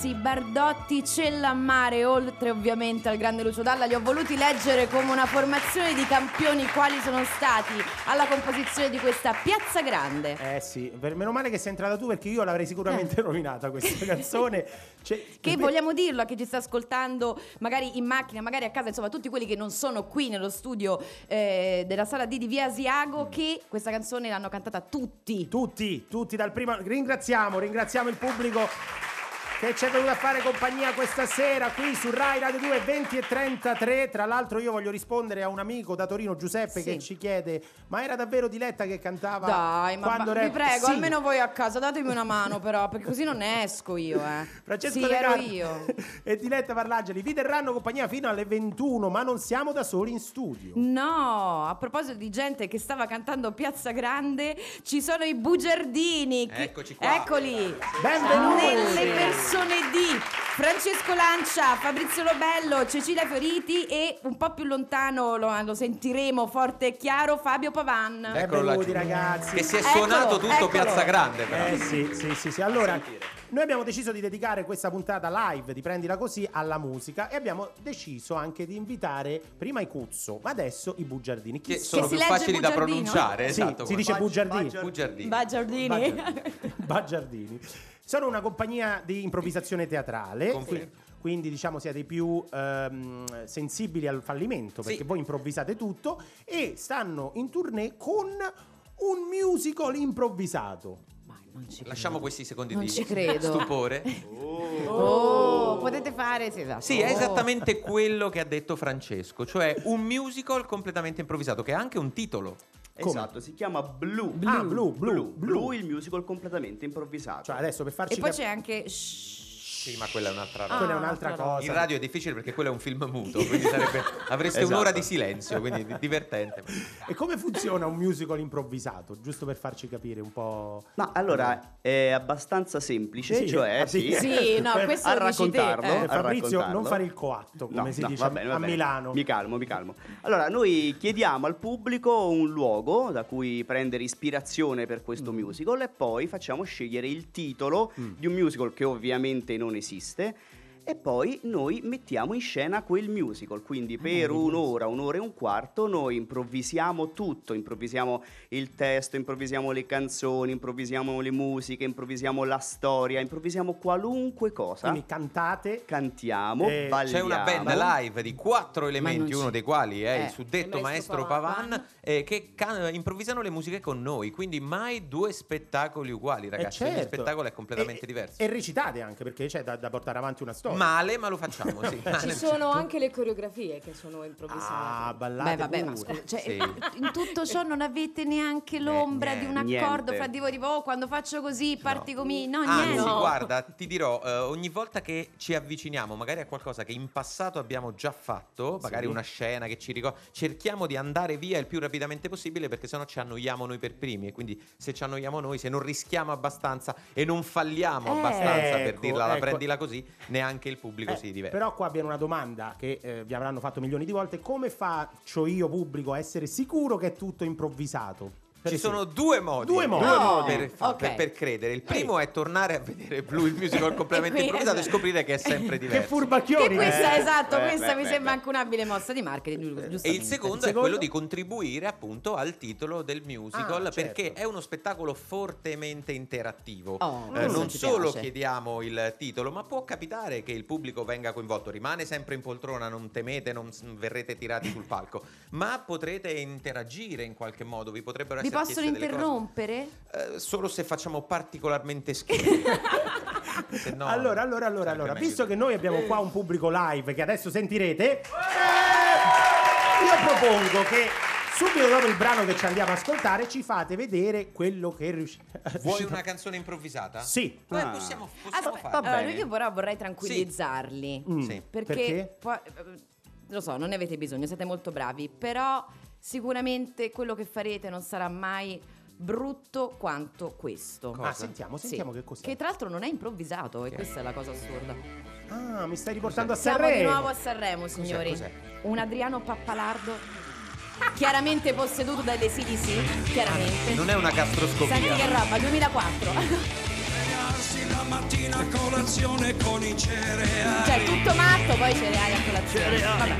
Baldazzi, Bardotti, Cellammare, oltre ovviamente al grande Lucio Dalla, li ho voluti leggere come una formazione di campioni quali sono stati alla composizione di questa Piazza Grande. Eh sì, per- meno male che sei entrata tu perché io l'avrei sicuramente rovinata questa <laughs> canzone. Cioè, Che vogliamo dirlo a chi ci sta ascoltando, magari in macchina, magari a casa, insomma, tutti quelli che non sono qui nello studio eh, della sala D di Via Asiago, che questa canzone l'hanno cantata tutti. Tutti, tutti dal primo. Ringraziamo, ringraziamo il pubblico che ci è venuto a fare compagnia questa sera qui su Rai Radio 2 20 e 33. Tra l'altro io voglio rispondere a un amico da Torino, Giuseppe, Sì. che ci chiede: ma era davvero Diletta che cantava Dai, ma quando ba- vi prego, Sì. almeno voi a casa datemi una mano però, perché così non ne esco io, eh. Francesco sì, ero io. <laughs> e Diletta Parlangeli vi terranno compagnia fino alle 21, ma non siamo da soli in studio. No, a proposito di gente che stava cantando Piazza Grande, ci sono i bugiardini. che- Eccoci qua. Eccoli. Benvenuti. Nelle persone di Francesco Lancia, Fabrizio Lobello, Cecilia Fioriti e un po' più lontano lo, lo sentiremo forte e chiaro Fabio Pavan. Eccolo Benvenuti laggiù. ragazzi. Che si è Eccolo, suonato tutto eccolo. Piazza Grande. però. Eh sì, sì, sì, sì. Allora, noi abbiamo deciso di dedicare questa puntata live di Prendila Così alla musica e abbiamo deciso anche di invitare prima i Cuzzo, ma adesso i Bugiardini. Chi Che sono? più facili da bugiardino? pronunciare. Sì, esatto, si dice guarda. Bugiardini. Bugiardini. Bagiardini. Baggiardini. Sono una compagnia di improvvisazione teatrale. Confermo. Quindi diciamo siete i più ehm, sensibili al fallimento perché Sì. voi improvvisate tutto e stanno in tournée con un musical improvvisato. Ma non ci credo. Lasciamo questi secondi Non di ci credo. stupore. Oh, potete fare, sì, esatto. Sì, è Oh. esattamente quello che ha detto Francesco, cioè un musical completamente improvvisato che ha anche un titolo. Come? Esatto, si chiama Blue. Ah, Blue, Blue, Blue, Blue. il musical completamente improvvisato. Cioè adesso per farci E poi cap- c'è anche Shh. Sì, ma quella è un'altra roba. quella è Ah, un'altra un'altra cosa. In radio è difficile perché quello è un film muto, quindi sarebbe, <laughs> avreste Esatto. un'ora di silenzio, quindi di- divertente. E come funziona un musical improvvisato? Giusto per farci capire un po'. Ma allora è abbastanza semplice, Sì, cioè ah, sì, sì. <laughs> Sì, no, questo a lo dici te, raccontarlo, eh. a Fabrizio, raccontarlo. non fare il coatto, come No, si no, dice va a- bene, va a bene. Milano. Mi calmo, mi calmo. Allora, noi chiediamo al pubblico un luogo da cui prendere ispirazione per Mm. questo musical e poi facciamo scegliere il titolo di un musical che ovviamente non esiste. E poi noi mettiamo in scena quel musical, quindi Ah, per un'ora, un'ora e un quarto noi improvvisiamo tutto, improvvisiamo il testo, improvvisiamo le canzoni, improvvisiamo le musiche, improvvisiamo la storia, improvvisiamo qualunque cosa. Quindi cantate. Cantiamo, Eh, balliamo. C'è una band live di quattro elementi, uno dei quali è Eh, il suddetto il maestro, maestro Pavan, Pavan. eh, che can- improvvisano le musiche con noi, quindi mai due spettacoli uguali, Eh, ragazzi. Ogni certo. spettacolo è completamente E- diverso. E recitate anche perché c'è da, da portare avanti una storia. Male, ma lo facciamo, sì. <laughs> Ci sono anche le coreografie che sono improvvisate. Ah, ballate Beh, vabbè, ma scusa, cioè, Sì. in tutto ciò non avete neanche l'ombra di un niente. accordo fra di voi, tipo, oh, quando faccio così parti con me. No, Anzi, niente. guarda, ti dirò, eh, ogni volta che ci avviciniamo magari a qualcosa che in passato abbiamo già fatto, magari una scena che ci ricorda, cerchiamo di andare via il più rapidamente possibile perché sennò ci annoiamo noi per primi e quindi se ci annoiamo noi, se non rischiamo abbastanza e non falliamo Eh. abbastanza per Ecco, dirla, la ecco. prendila così, neanche il pubblico Eh, si diverte. Però qua abbiamo una domanda che eh, vi avranno fatto milioni di volte. Come faccio io, pubblico, a essere sicuro che è tutto improvvisato? Ci sono due modi, Due modi. Due modi. Per, fa- Ok. per- per credere. Il primo è tornare a vedere Blue, il musical <laughs> completamente improvvisato e scoprire che è sempre <laughs> diverso. Che furbacchioni! Che questa, eh. esatto, beh, questa beh, mi beh, sembra beh. anche un'abile mossa di marketing, E il secondo, Il è secondo? quello di contribuire appunto al titolo del musical Ah, certo. perché è uno spettacolo fortemente interattivo. Oh, Eh, non solo piace. chiediamo il titolo, ma può capitare che il pubblico venga coinvolto. Rimane sempre in poltrona, non temete, non verrete tirati sul palco, ma potrete interagire in qualche modo. Vi potrebbero Vi essere possono interrompere? Eh, solo se facciamo particolarmente schifo. <laughs> No, allora, allora, allora, allora, visto che noi abbiamo qua un pubblico live che adesso sentirete, io propongo che subito dopo il brano che ci andiamo a ascoltare ci fate vedere quello che <laughs> riuscite. Vuoi una canzone improvvisata? Sì. Beh, Ah. possiamo, possiamo Aspetta, farlo. allora, bene. io però vorrei tranquillizzarli. Mm, Sì. Perché, Perché? poi- eh, lo so, non ne avete bisogno, siete molto bravi, però sicuramente quello che farete non sarà mai brutto quanto questo. Ah, sentiamo, sentiamo che cos'è. Che tra l'altro non è improvvisato e questa è la cosa assurda. Ah, mi stai riportando a Siamo di Sanremo. nuovo a Sanremo, signori. cos'è? Un Adriano Pappalardo chiaramente posseduto dai CDC, chiaramente. Non è una castroscopia. Senti che roba, 2004. mattina a colazione con i cereali. Cioè, tutto matto, poi cereali a colazione. Vabbè.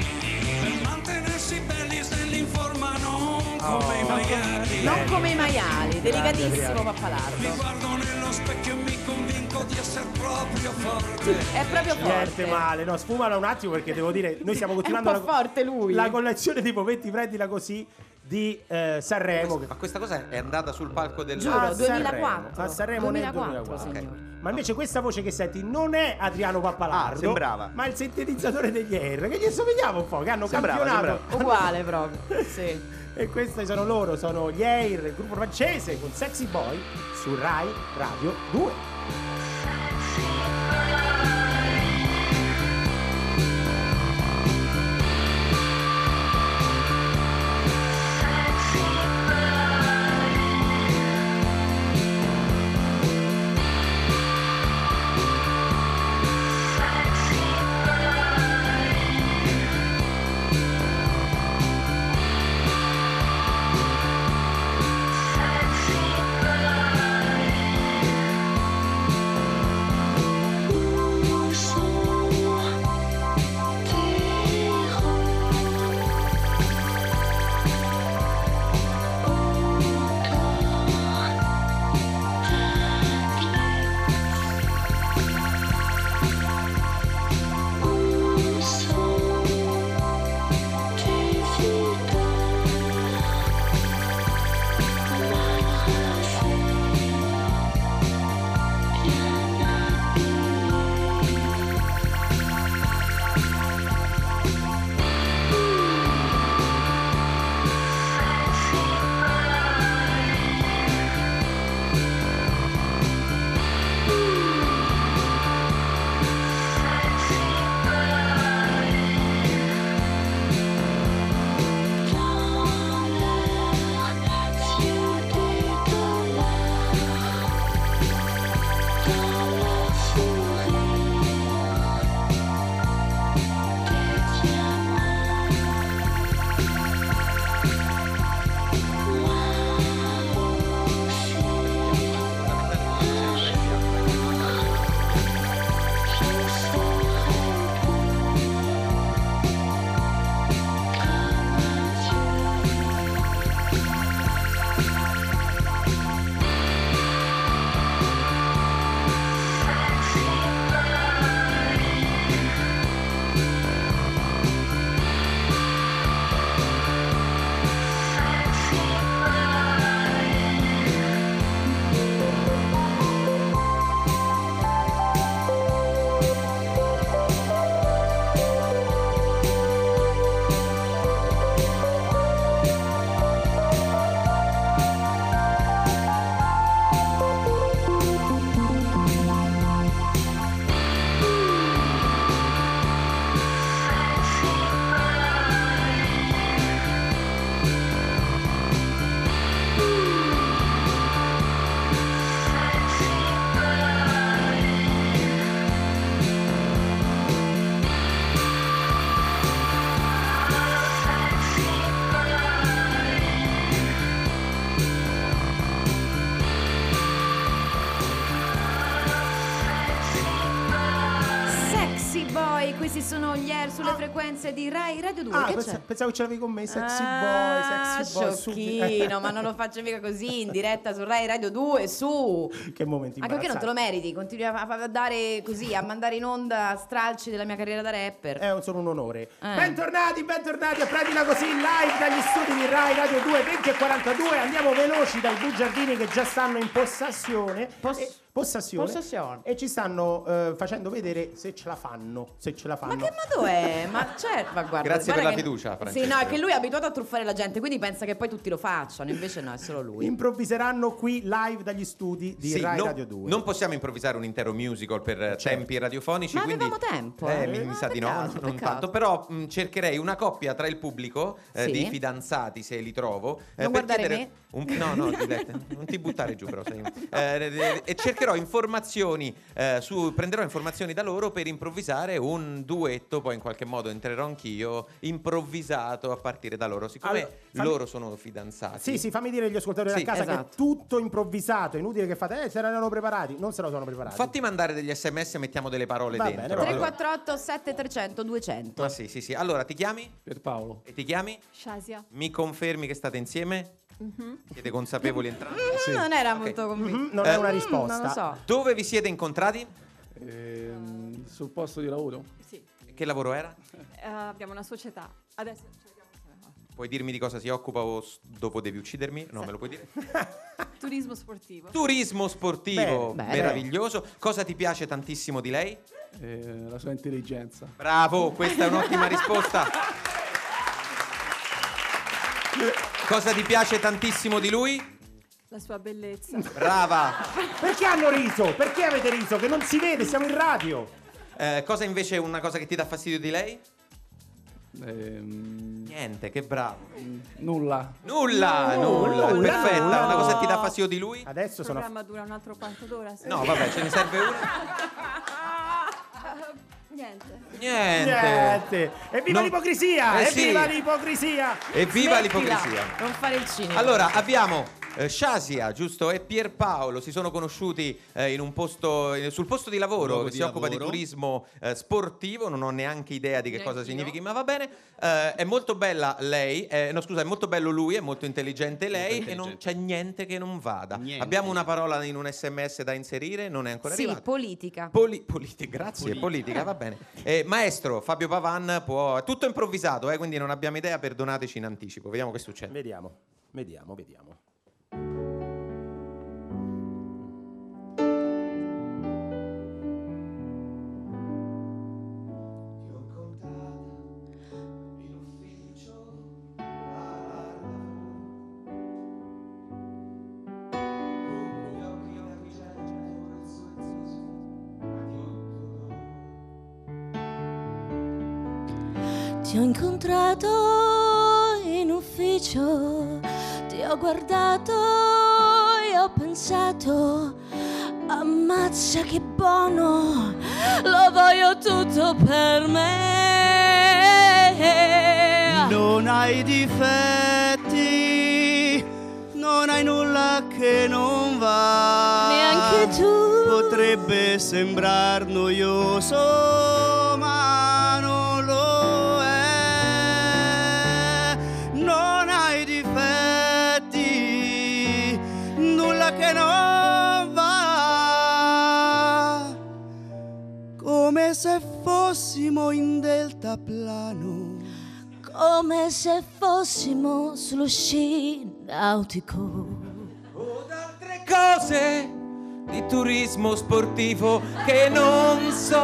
Per mantenersi belli come i maiali. Non come i maiali, delicatissimo Adriano. Mi pappalardo. guardo nello specchio e mi convinco di essere proprio forte. È proprio Niente forte. male, no, sfumalo un attimo perché devo dire, noi stiamo È un continuando po' la, forte lui. la collezione di momenti prendila così di eh, Sanremo. Ma questa cosa è andata sul palco del Giuro, a 2004. Sanremo, a Sanremo nel 2004, 2004. signore. Ma invece questa voce che senti non è Adriano Pappalardo, Ah, sembrava. ma il sintetizzatore degli Air, che gli somigliava un po', che hanno Sembrava, campionato. Uguale proprio. <laughs> Sì. E questi sono loro, sono gli Air, il gruppo francese con Sexy Boy su Rai Radio 2. Air sulle frequenze di Rai Radio 2. Ah, che pensa- c'è? pensavo ce l'avevi con me, sexy Ah, boy, sexy boy. sciocchino, <laughs> ma non lo faccio mica così in diretta su Rai Radio 2, su. che momenti Anche perché non te lo meriti, continui a, a dare così, a mandare in onda stralci della mia carriera da rapper. È un- solo un onore. Eh. Bentornati, bentornati a Prendila Così live dagli studi di Rai Radio 2 20 e 42. Andiamo veloci dai bugiardini che già stanno in possessione. E- Possessione. Possessione. E ci stanno eh, facendo vedere se ce la fanno. Se ce la fanno. Ma che modo è? Ma certo, ma guarda. Grazie per guarda la che- fiducia, Sì, Francesca. no, è che lui è abituato a truffare la gente, quindi pensa che poi tutti lo facciano, invece no, è solo lui. Improvviseranno qui live dagli studi di Sì, Rai non, Radio 2. non possiamo improvvisare un intero musical per eh, tempi radiofonici. Ma quindi, avevamo tempo, Eh, eh. mi, mi Ah, sa di no, peccato, non peccato. tanto. Però mh, cercherei una coppia tra il pubblico eh, Sì. di fidanzati, se li trovo. eh, Non per guardare chiedere un- no, no, Diletta, non ti buttare giù, però. sei- <laughs> eh, e cercherò cercherò informazioni, eh, su, prenderò informazioni da loro per improvvisare un duetto, poi in qualche modo entrerò anch'io improvvisato a partire da loro, siccome Allora, fammi- loro sono fidanzati. Sì, sì, fammi dire agli ascoltatori Sì, a casa che esatto. è tutto improvvisato. È inutile che fate, eh, se erano preparati. Non se lo sono preparati. Fatti mandare degli sms e mettiamo delle parole Va dentro. bene, va bene. Allora- 348 7300 200. Ah, sì, sì, sì. Allora, ti chiami? Pierpaolo. E ti chiami? Shazia. Mi confermi che state insieme? Siete consapevoli entrambi? Mm, Non era molto convinto. Mhm, non è una Mm, risposta. Non lo so. Dove vi siete incontrati? Ehm, sul posto di lavoro. Sì. Che lavoro era? Eh, abbiamo una società. Adesso ce. Puoi dirmi di cosa si occupa o s- dopo devi uccidermi? No, Sì. me lo puoi dire? <laughs> Turismo sportivo. Turismo sportivo, Bene, bene. meraviglioso. Cosa ti piace tantissimo di lei? Eh, la sua intelligenza. Bravo, questa è un'ottima risposta. <laughs> Cosa ti piace tantissimo di lui? La sua bellezza. Brava. Perché hanno riso? Perché avete riso? Che non si vede, siamo in radio. Eh, cosa invece è una cosa che ti dà fastidio di lei? Ehm, Niente, che bravo. nulla. Nulla, nulla, nulla, perfetta. nulla. Una cosa che ti dà fastidio di lui? Adesso Il programma dura un altro quarto d'ora. sì. No, vabbè, ce ne serve una. <laughs> Niente. Niente. Niente. Evviva Non- l'ipocrisia! Eh sì. Evviva l'ipocrisia! Evviva Smettila, l'ipocrisia. Non fare il cinema. Allora, abbiamo eh, Shasia, giusto? E Pierpaolo si sono conosciuti eh, in un posto, eh, sul posto di lavoro che di si occupa di lavoro. turismo eh, sportivo. Non ho neanche idea di che cosa significhi, ma va bene. Eh, è molto bella lei, eh, no scusa, è molto bello lui, è molto intelligente lei e non c'è niente che non vada. Niente. Abbiamo una parola in un sms da inserire, non è ancora Sì, arrivata. politica. Poli- politica, grazie, politica, va bene. <laughs> Eh, maestro Fabio Pavan può. È tutto improvvisato, eh, quindi non abbiamo idea, perdonateci in anticipo. Vediamo che succede. Vediamo, vediamo, vediamo. Guardato e ho pensato, ammazza che buono, lo voglio tutto per me. Non hai difetti, non hai nulla che non va. Neanche tu. Potrebbe sembrar noioso, fossimo in deltaplano. Come se fossimo sullo sci nautico. Altre cose di turismo sportivo che non so.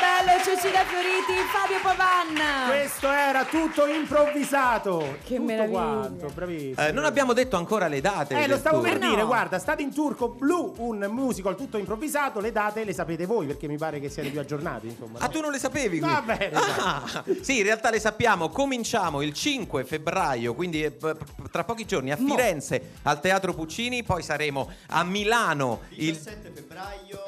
Lobello, Cecilia Fioriti, Fabio Pavan. Questo era tutto improvvisato. Che tutto meraviglia. quanto, bravissimo. Eh, non abbiamo detto ancora le date. Eh, lo stavo tour. per Eh, no. dire, guarda, state in Turco Blu, un musical tutto improvvisato, le date le sapete voi perché mi pare che siete più aggiornati, insomma. Ah, tu non le sapevi? Va bene, Ah, sì, in realtà le sappiamo. Cominciamo il 5 febbraio, quindi eh, p- p- tra pochi giorni a. Firenze al Teatro Puccini, poi saremo a Milano il 17 febbraio, Bologna 18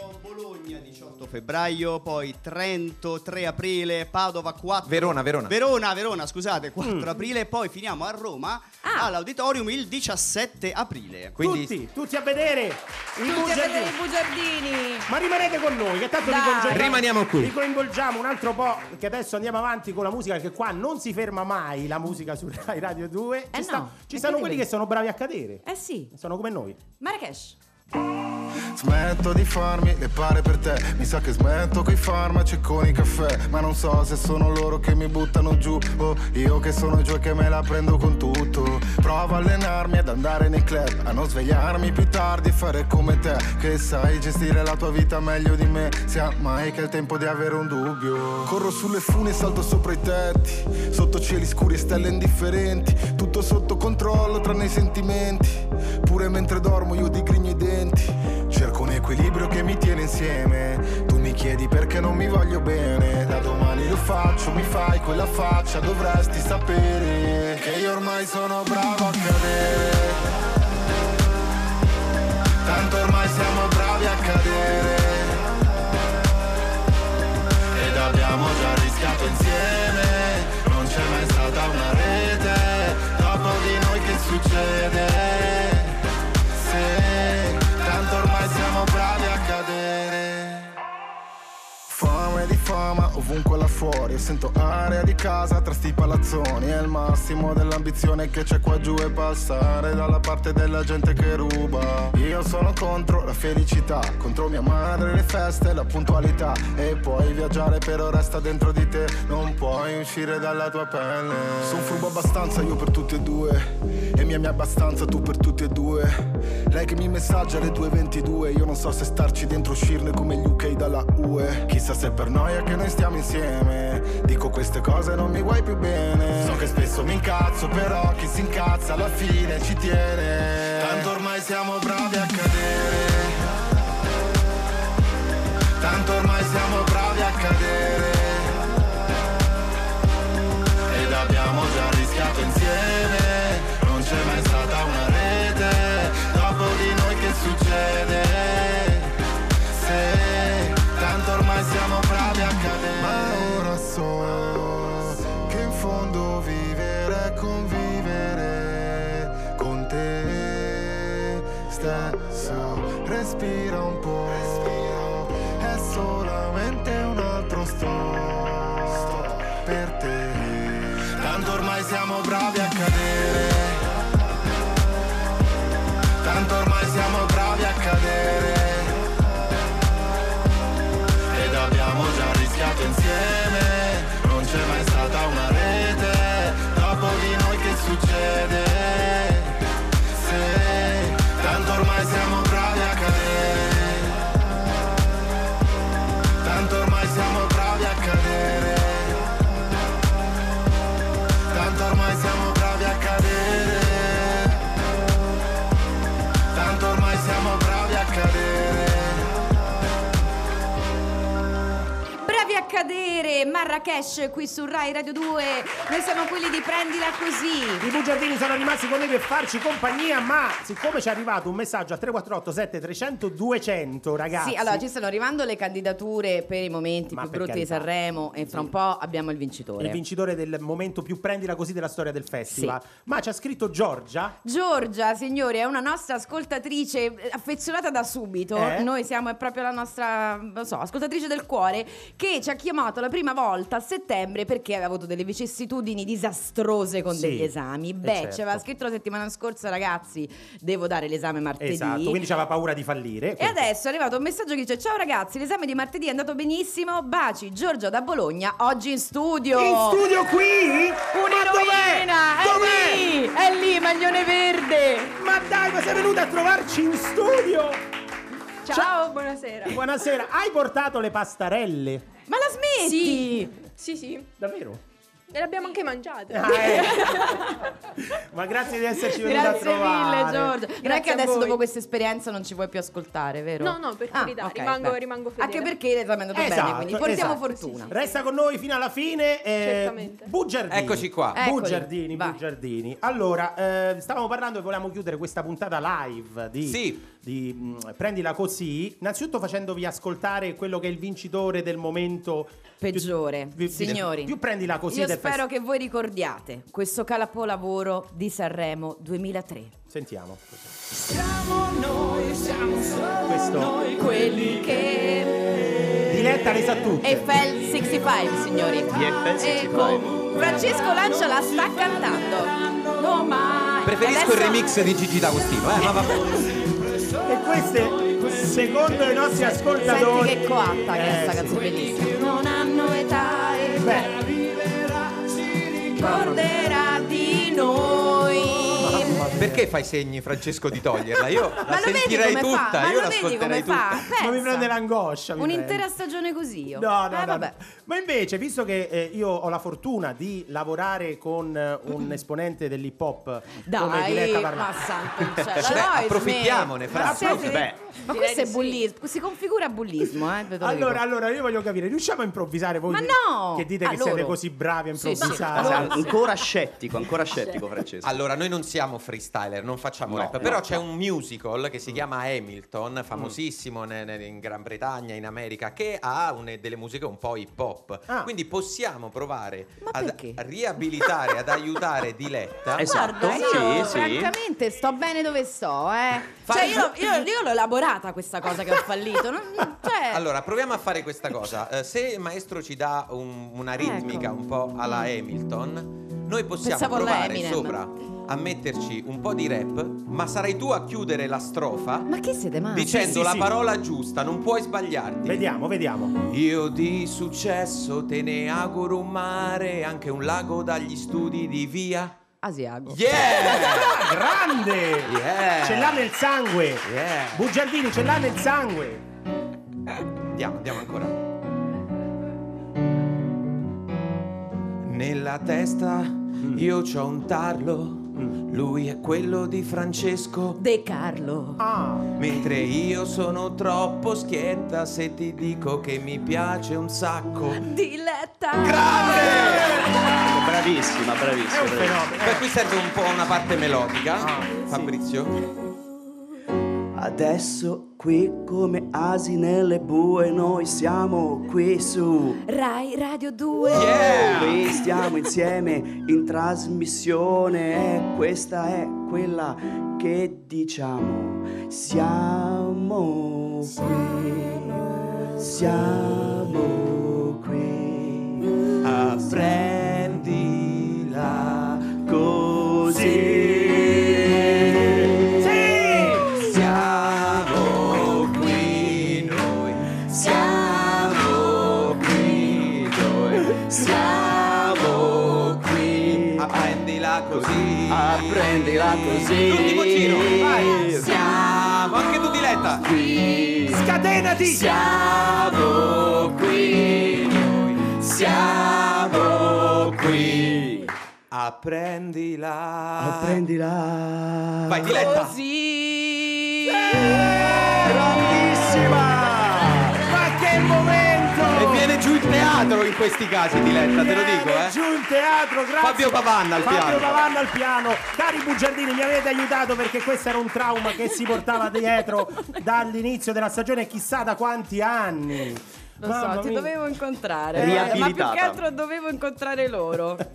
febbraio, poi Trento 3 aprile, Padova 4 Verona, Verona. Verona, Verona, scusate, 4 Mm. aprile, poi finiamo a Roma Ah. all'auditorium il 17 aprile. Quindi Tutti, tutti a vedere i Tutti a vedere i bugiardini. bugiardini. Ma rimanete con noi, che tanto vi Rimaniamo qui. Vi coinvolgiamo un altro po', che adesso andiamo avanti con la musica, perché qua non si ferma mai la musica su Rai Radio 2. Ci, Eh sta- no, ci stanno quelli che sono bravi a cadere. Eh sì, Sono come noi. Marrakesh. Smetto di farmi le pare per te. Mi sa che smetto coi farmaci e con i caffè. Ma non so se sono loro che mi buttano giù O io che sono giù e che me la prendo con tutto. Provo a allenarmi ad andare nei club A non svegliarmi più tardi e fare come te. Che sai gestire la tua vita meglio di me. Sia mai che è il tempo di avere un dubbio. Corro sulle fune e salto sopra i tetti. Sotto cieli scuri e stelle indifferenti. Tutto sotto controllo tranne i sentimenti. Pure mentre dormo io digrigno i denti Equilibrio che mi tiene insieme. Tu mi chiedi perché non mi voglio bene. Da domani lo faccio, mi fai quella faccia Dovresti sapere Che io ormai sono bravo a cadere Tanto ormai siamo Fame di fama ovunque là fuori. Sento aria di casa tra sti palazzoni. È il massimo dell'ambizione che c'è qua giù E passare dalla parte della gente che ruba. Io sono contro la felicità Contro mia madre, le feste, la puntualità. E puoi viaggiare però resta dentro di te. Non puoi uscire dalla tua pelle. Sono furbo abbastanza io per tutti e due. E mi ami abbastanza tu per tutti e due. Lei che mi messaggia alle 2.22 Io non so se starci dentro uscirne come gli UK dalla UE Chissà se per noia che noi stiamo insieme. Dico queste cose non mi vuoi più bene. So che spesso mi incazzo però chi si incazza alla fine ci tiene. Tanto ormai siamo bravi a cadere. Tanto ormai um, Marrakesh qui su Rai Radio 2. Noi siamo quelli di Prendila Così. I bugiardini sono rimasti con noi per farci compagnia, ma siccome ci è arrivato un messaggio a 348 7300 200, ragazzi. Sì, allora ci stanno arrivando le candidature per i momenti Ma più brutti di carità. Sanremo e fra un po' abbiamo il vincitore. il vincitore del momento più prendila così della storia del festival. Ma c'ha scritto Giorgia. Giorgia, signori, è una nostra ascoltatrice eh, affezionata da subito. Eh? Noi siamo proprio la nostra, non so, ascoltatrice del cuore che ci ha chiamato la prima volta a settembre perché aveva avuto delle vicissitudini disastrose con Sì, degli esami. eh Beh, certo. ci aveva scritto la settimana scorsa, ragazzi, devo dare l'esame martedì. Esatto, quindi c'aveva paura di fallire. E adesso è arrivato un messaggio che dice: Ciao ragazzi, l'esame di martedì è andato benissimo. Baci, Giorgia da Bologna, oggi in studio. In studio qui? Un'eroina! È Dov'è? lì! È lì, maglione verde! Ma dai, ma sei venuta a trovarci in studio? Ciao, buonasera. Buonasera, hai portato le pastarelle? Smetti? Sì, sì, sì. Davvero? E le abbiamo anche mangiate. Ah, eh. <laughs> Ma grazie di esserci venuta a Grazie trovare. mille, Giorgia. Non è Grazie che adesso, voi. dopo questa esperienza, non ci vuoi più ascoltare, vero? No, no, per Ah, carità, ok, rimango, beh. rimango fedele. Anche perché l'esame è andato Esatto, bene, quindi portiamo esatto. fortuna. Resta con noi fino alla fine. Eh, Certamente. Bugiardini. Eccoci qua. Eccoli. Bugiardini, Vai. bugiardini. Allora, eh, stavamo parlando e volevamo chiudere questa puntata live di, Sì. Di, mh, Prendila così. Innanzitutto facendovi ascoltare quello che è il vincitore del momento Peggiore. più- più- Signori, più prendila così io del spero che voi ricordiate questo calapolavoro di Sanremo 2003. Sentiamo. Siamo noi, siamo solo Questo noi Quelli che... Diletta le sa tutte. Eiffel 65, signori. Eiffel 65. Ecco, Francesco Lancia la sta cantando. No mai. Preferisco Adesso- il remix di Gigi D'Agostino, eh, ma vabbè. E queste Secondo i nostri ascoltatori. Senti che coatta che è Eh, sta sì. canzone bellissima. Non hanno età e Beh. ricorderà di noi. Perché fai segni, Francesco, di toglierla? Io <laughs> la Ma lo vedi sentirei come fa? tutta, Ma io l'ascolterei come fa? tutta. Pensa. Ma mi prende l'angoscia. mi Un'intera stagione così io. No, no, eh, no, vabbè. no. Ma invece, visto che eh, io ho la fortuna di lavorare con eh, un esponente dell'hip hop come Dai, Diletta ma Parlato. santo in <laughs> cielo. Beh, dai, approfittiamone. Fra. Ma siete- beh. Ma questo è bullismo, si configura bullismo, eh. Allora, allora, io voglio capire, riusciamo a improvvisare voi Ma no! che dite Ah, che siete loro. così bravi a Sì, sì. improvvisare? Ancora scettico, ancora scettico, Francesco. Allora, noi non siamo freestyler, non facciamo No, rap, no, però c'è no. un musical che si chiama Hamilton, famosissimo ne- ne- in Gran Bretagna, in America, che ha une- delle musiche un po' hip hop. Ah. Quindi possiamo provare Ma ad perché? riabilitare, ad aiutare Diletta. Esatto, Guarda, io sì, sì. francamente sto bene dove sto, eh. Fai- Cioè, io, <laughs> io- io l'ho elaborata questa cosa che ho fallito. non- cioè, Allora, proviamo a fare questa cosa. Eh, se il maestro ci dà un- una ritmica Ecco. un po' alla Hamilton, noi possiamo Pensavo provare sopra a metterci un po' di rap, ma sarai tu a chiudere la strofa ma che siete matti? dicendo sì, la sì. parola giusta, non puoi sbagliarti. Vediamo, vediamo. Io di successo te ne auguro un mare, anche un lago dagli studi di via. Asiago. Yeah! Grande! Yeah! Ce l'ha nel sangue! Yeah! Bugiardini, ce l'ha nel sangue! Andiamo, andiamo ancora. Nella testa io c'ho un tarlo, lui è quello di Francesco. De Carlo. Ah, Mentre io sono troppo schietta se ti dico che mi piace un sacco. Diletta. Bravissima, bravissima. è un bravissima. fenomeno. Per qui serve un po' una parte melodica, Fabrizio. Adesso qui come asi nelle bue noi siamo qui su Rai Radio 2. Qui stiamo insieme in trasmissione e questa è quella che diciamo. Siamo qui. Siamo qui. Apprendila così. apprendila così L'ultimo giro, vai. siamo Anche tu Diletta. qui Scatenati! siamo qui noi siamo qui Apprendila. apprendila Vai Diletta. Così. bravissima teatro in questi casi, Diletta, te lo dico, eh. giù in teatro, grazie. Fabio Pavanna al Fabio piano. Pavanna al piano. Cari bugiardini, mi avete aiutato perché questo era un trauma che si portava dietro dall'inizio della stagione, chissà da quanti anni. Lo Mamma so, ti mia. dovevo incontrare. Riabilitata. Ma più che altro dovevo incontrare loro. <laughs>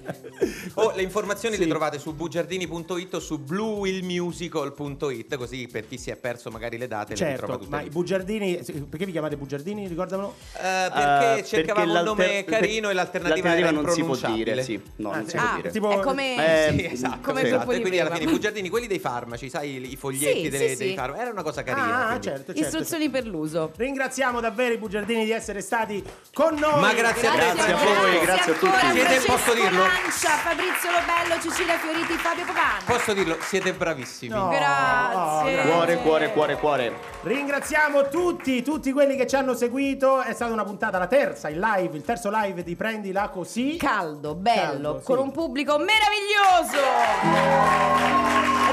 Oh, le informazioni le trovate su bugiardini.it o su blueillmusical.it, così per chi si è perso magari le date le Certo, ritrova tutte ma lì. i bugiardini, perché vi chiamate bugiardini? Ricordamelo? Eh, perché Eh, cercavamo un nome carino e l'alternativa, era non si può dire sì no non Ah, si sì. può Ah, dire tipo- è come... Eh, Sì, esatto, Come esatto. E di quindi alla fine i bugiardini, quelli dei farmaci, sai, i foglietti Sì, delle- sì, dei sì. farmaci, era una cosa carina. Ah, certo, certo. Istruzioni per l'uso. Ringraziamo davvero i bugiardini di essere stati con noi. Ma grazie a te, Grazie a voi, grazie a tutti. ancora, Siete- posso dirlo? Lancia, Fabrizio Lobello, Cecilia Fioriti, Fabio Pavan. Posso dirlo, siete bravissimi. No. Grazie. Oh, cuore cuore cuore cuore Ringraziamo tutti, tutti quelli che ci hanno seguito. È stata una puntata, la terza, il live, il terzo live di Prendila Così. Caldo, bello, Caldo, con sì. un pubblico meraviglioso.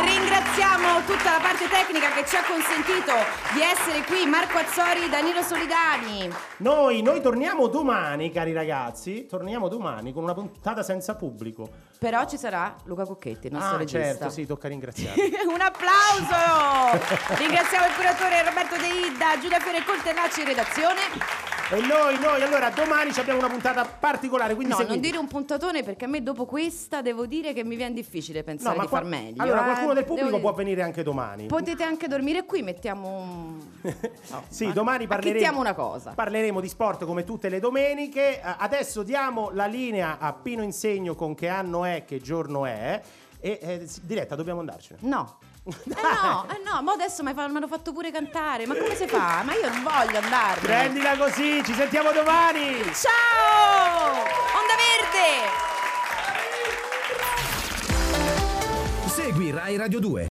Ringraziamo tutta la parte tecnica che ci ha consentito di essere qui, Marco Azzori, Danilo Solidani. Noi, noi torniamo domani, cari ragazzi. Torniamo domani con una puntata senza pubblico. Però ci sarà Luca Cocchetti, il nostro ah, regista. certo, sì, tocca ringraziare. <laughs> Un applauso! <laughs> Ringraziamo il curatore Roberto De Idda, Giulia Fiore Coltellacci in redazione. E noi, noi, allora, domani ci abbiamo una puntata particolare. Quindi No, non seguite. dire un puntatone perché a me dopo questa devo dire che mi viene difficile pensare ma di qua- far meglio. Allora, eh. qualcuno del Devo pubblico dire- può venire anche domani. Potete anche dormire qui, mettiamo un... <laughs> Sì, domani parleremo, una cosa. parleremo di sport come tutte le domeniche. Eh, Adesso diamo la linea a Pino Insegno con che anno è, che giorno è. E eh, diretta, dobbiamo andarcene. No. Eh no, eh no, ma adesso mi hanno fatto pure cantare. Ma come si fa? Ma io non voglio andarmene. Prendila così, ci sentiamo domani. Ciao! Onda Verde! Segui Rai Radio 2.